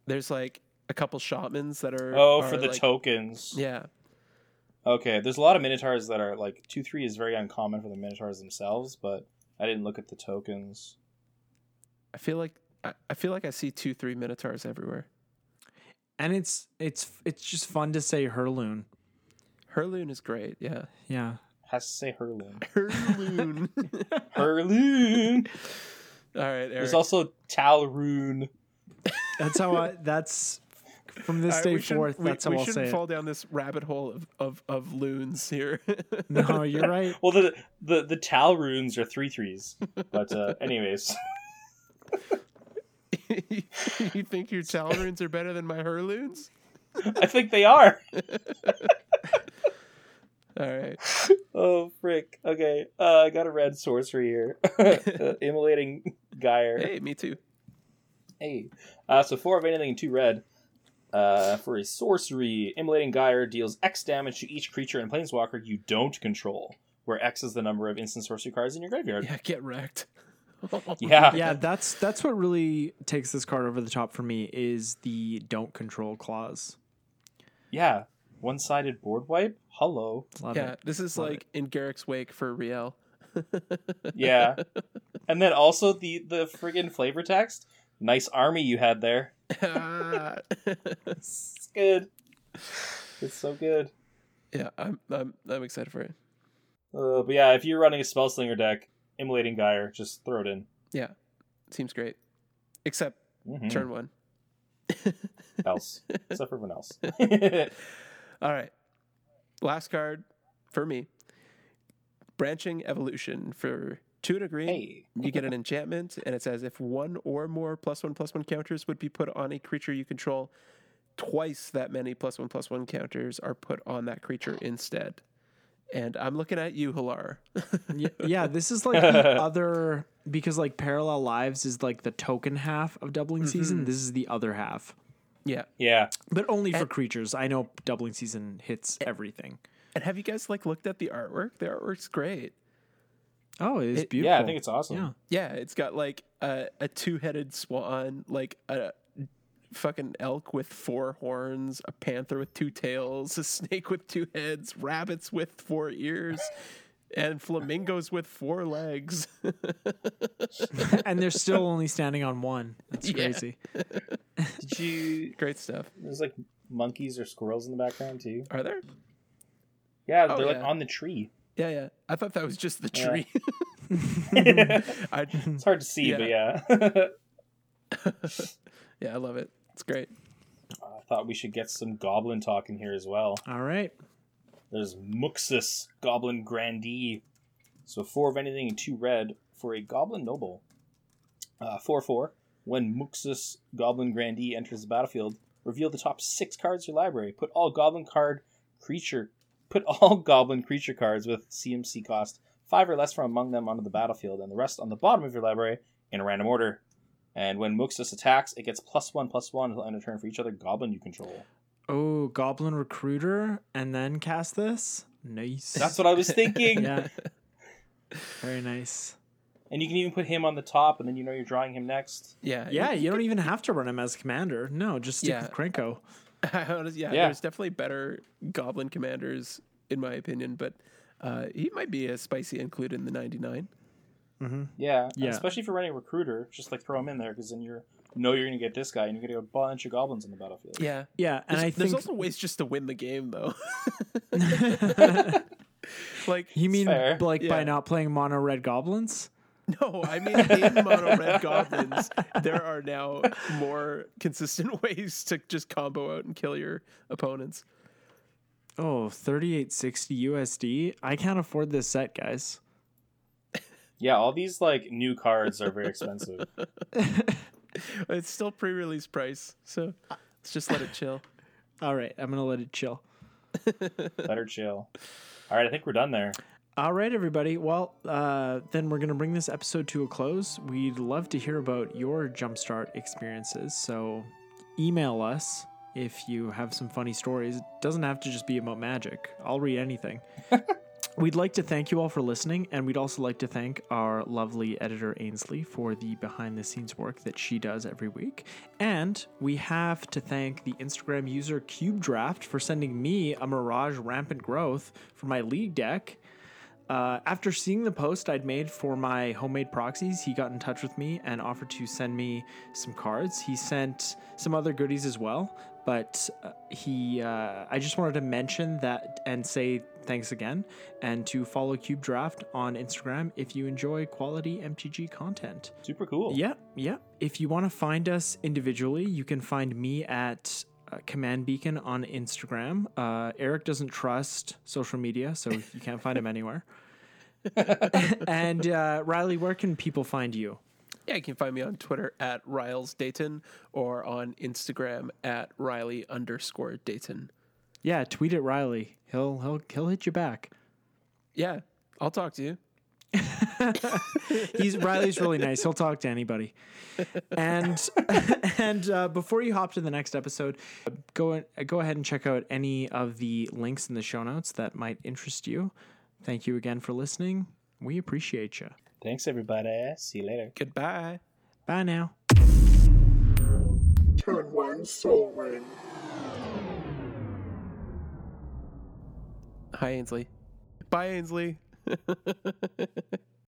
There's like a couple shamans that are Oh, are, for the like- tokens. Yeah. Okay, there's a lot of minotaurs that are like two three is very uncommon for the minotaurs themselves, but I didn't look at the tokens. I feel like I, I feel like I see two, three Minotaurs everywhere. And it's it's it's just fun to say Hurloon. Hurloon is great, yeah. Yeah. Has to say Hurloon. Hurloon. Hurloon. All right, Eric. There's also Talruum. That's how I. That's from this All right, day we shouldn't- forth. we- That's we, how I'll shouldn't say fall down this rabbit hole of, of, of loons here. No, you're right. Well, the the the Talruums are three threes, but uh, anyways, you think your Talruums are better than my Hurloons? I think they are. All right. Oh frick. Okay, uh, I got a red sorcery here. uh, immolating Gyre. Hey, me too. Hey. Uh, so four of anything and two red. Uh, for a sorcery, Immolating Gyre deals X damage to each creature and planeswalker you don't control, where X is the number of instant sorcery cards in your graveyard. Yeah, get wrecked. Yeah. Yeah, that's that's what really takes this card over the top for me is the don't control clause. Yeah. One sided board wipe? Hello. Love Yeah, it. this is Love like in Garruk's wake for Riel. Yeah. and then also the the friggin' flavor text. Nice army you had there. It's good. It's so good. Yeah, I'm, I'm I'm excited for it. Uh, but yeah, if you're running a spell slinger deck, Immolating Gyre, just throw it in. Yeah, seems great. Except Mhm. turn one. else, except for everyone else. All right. Last card for me. Branching evolution for two and a green. hey, You get an enchantment, and it says if one or more plus one plus one counters would be put on a creature you control, twice that many plus one plus one counters are put on that creature instead. And I'm looking at you, Hilar. Y- yeah, this is like the other because like parallel lives is like the token half of doubling mm-hmm. season. This is the other half, yeah. yeah, but only for creatures. I know doubling season hits everything. And have you guys like looked at the artwork? The artwork's great. Oh, it is It- beautiful. yeah, I think it's awesome. yeah. Yeah, it's got like a, a two-headed swan, like a fucking elk with four horns, a panther with two tails, a snake with two heads, rabbits with four ears, and flamingos with four legs. and they're still only standing on one. That's Yeah. crazy. Did you? Great stuff. There's like monkeys or squirrels in the background too. Are there? Yeah, Oh, they're like on the tree. Yeah, yeah. I thought that was just the Yeah. tree. I, It's hard to see, but yeah. yeah, I love it. It's great. I thought we should get some goblin talk in here as well. All right. There's Muxus, Goblin Grandee. So four of anything and two red for a Goblin Noble. Uh, 4 4. When Muxus, Goblin Grandee enters the battlefield, reveal the top six cards of your library. Put all Goblin card creature. Put all Goblin creature cards with CMC cost five or less from among them onto the battlefield, and the rest on the bottom of your library in a random order. And when Muxus attacks, it gets plus one plus one until end of turn for each other Goblin you control. Oh, Goblin Recruiter, and then cast this. Nice. That's what I was thinking. yeah. Very nice. And you can even put him on the top, and then you know you're drawing him next. Yeah, Yeah, you don't even have to run him as commander. No, just stick Yeah. with Krenko. Yeah, Yeah. there's definitely better goblin commanders in my opinion, but uh, he might be a spicy include in the 99. Mm-hmm. Yeah, Yeah. especially if you're running a recruiter, just like throw him in there because then you're know you're gonna get this guy, and you're gonna get a bunch of goblins on the battlefield. Yeah, Yeah, and there's, I there's think also ways just to win the game though. like you mean fair. like by not playing mono red goblins? no, I mean in mono red goblins, there are now more consistent ways to just combo out and kill your opponents. Oh, 3860 USD. I can't afford this set, guys. Yeah, all these like new cards are very expensive. It's still pre-release price, so let's just let it chill. All right, I'm going to let it chill. let Better chill. All right, I think we're done there. All right, everybody. Well, uh, then we're going to bring this episode to a close. We'd love to hear about your Jumpstart experiences. So email us if you have some funny stories. It doesn't have to just be about magic, I'll read anything. We'd like to thank you all for listening, and we'd also like to thank our lovely editor Ainsley for the behind the scenes work that she does every week. And we have to thank the Instagram user Cube Draft for sending me a Mirage Rampant Growth for my league deck. Uh, after seeing the post I'd made for my homemade proxies, he got in touch with me and offered to send me some cards. He sent some other goodies as well, but uh, he, uh, I just wanted to mention that and say thanks again, and to follow Cube Draft on Instagram if you enjoy quality MTG content. Super cool. Yeah, yeah. If you want to find us individually, you can find me at uh, Command Beacon on Instagram. Uh, Eric doesn't trust social media, so you can't find him anywhere. and uh, Riley, where can people find you? Yeah, you can find me on Twitter at Riles Dayton or on Instagram at Riley underscore Dayton. Yeah, tweet at Riley. He'll he'll he'll hit you back. Yeah, I'll talk to you. He's Riley's really nice. He'll talk to anybody. And and uh, before you hop to the next episode, go go ahead and check out any of the links in the show notes that might interest you. Thank you again for listening. We appreciate you. Thanks, everybody. See you later. Goodbye. Bye now. Turn one Sol Ring. Hi, Ainsley. Bye, Ainsley.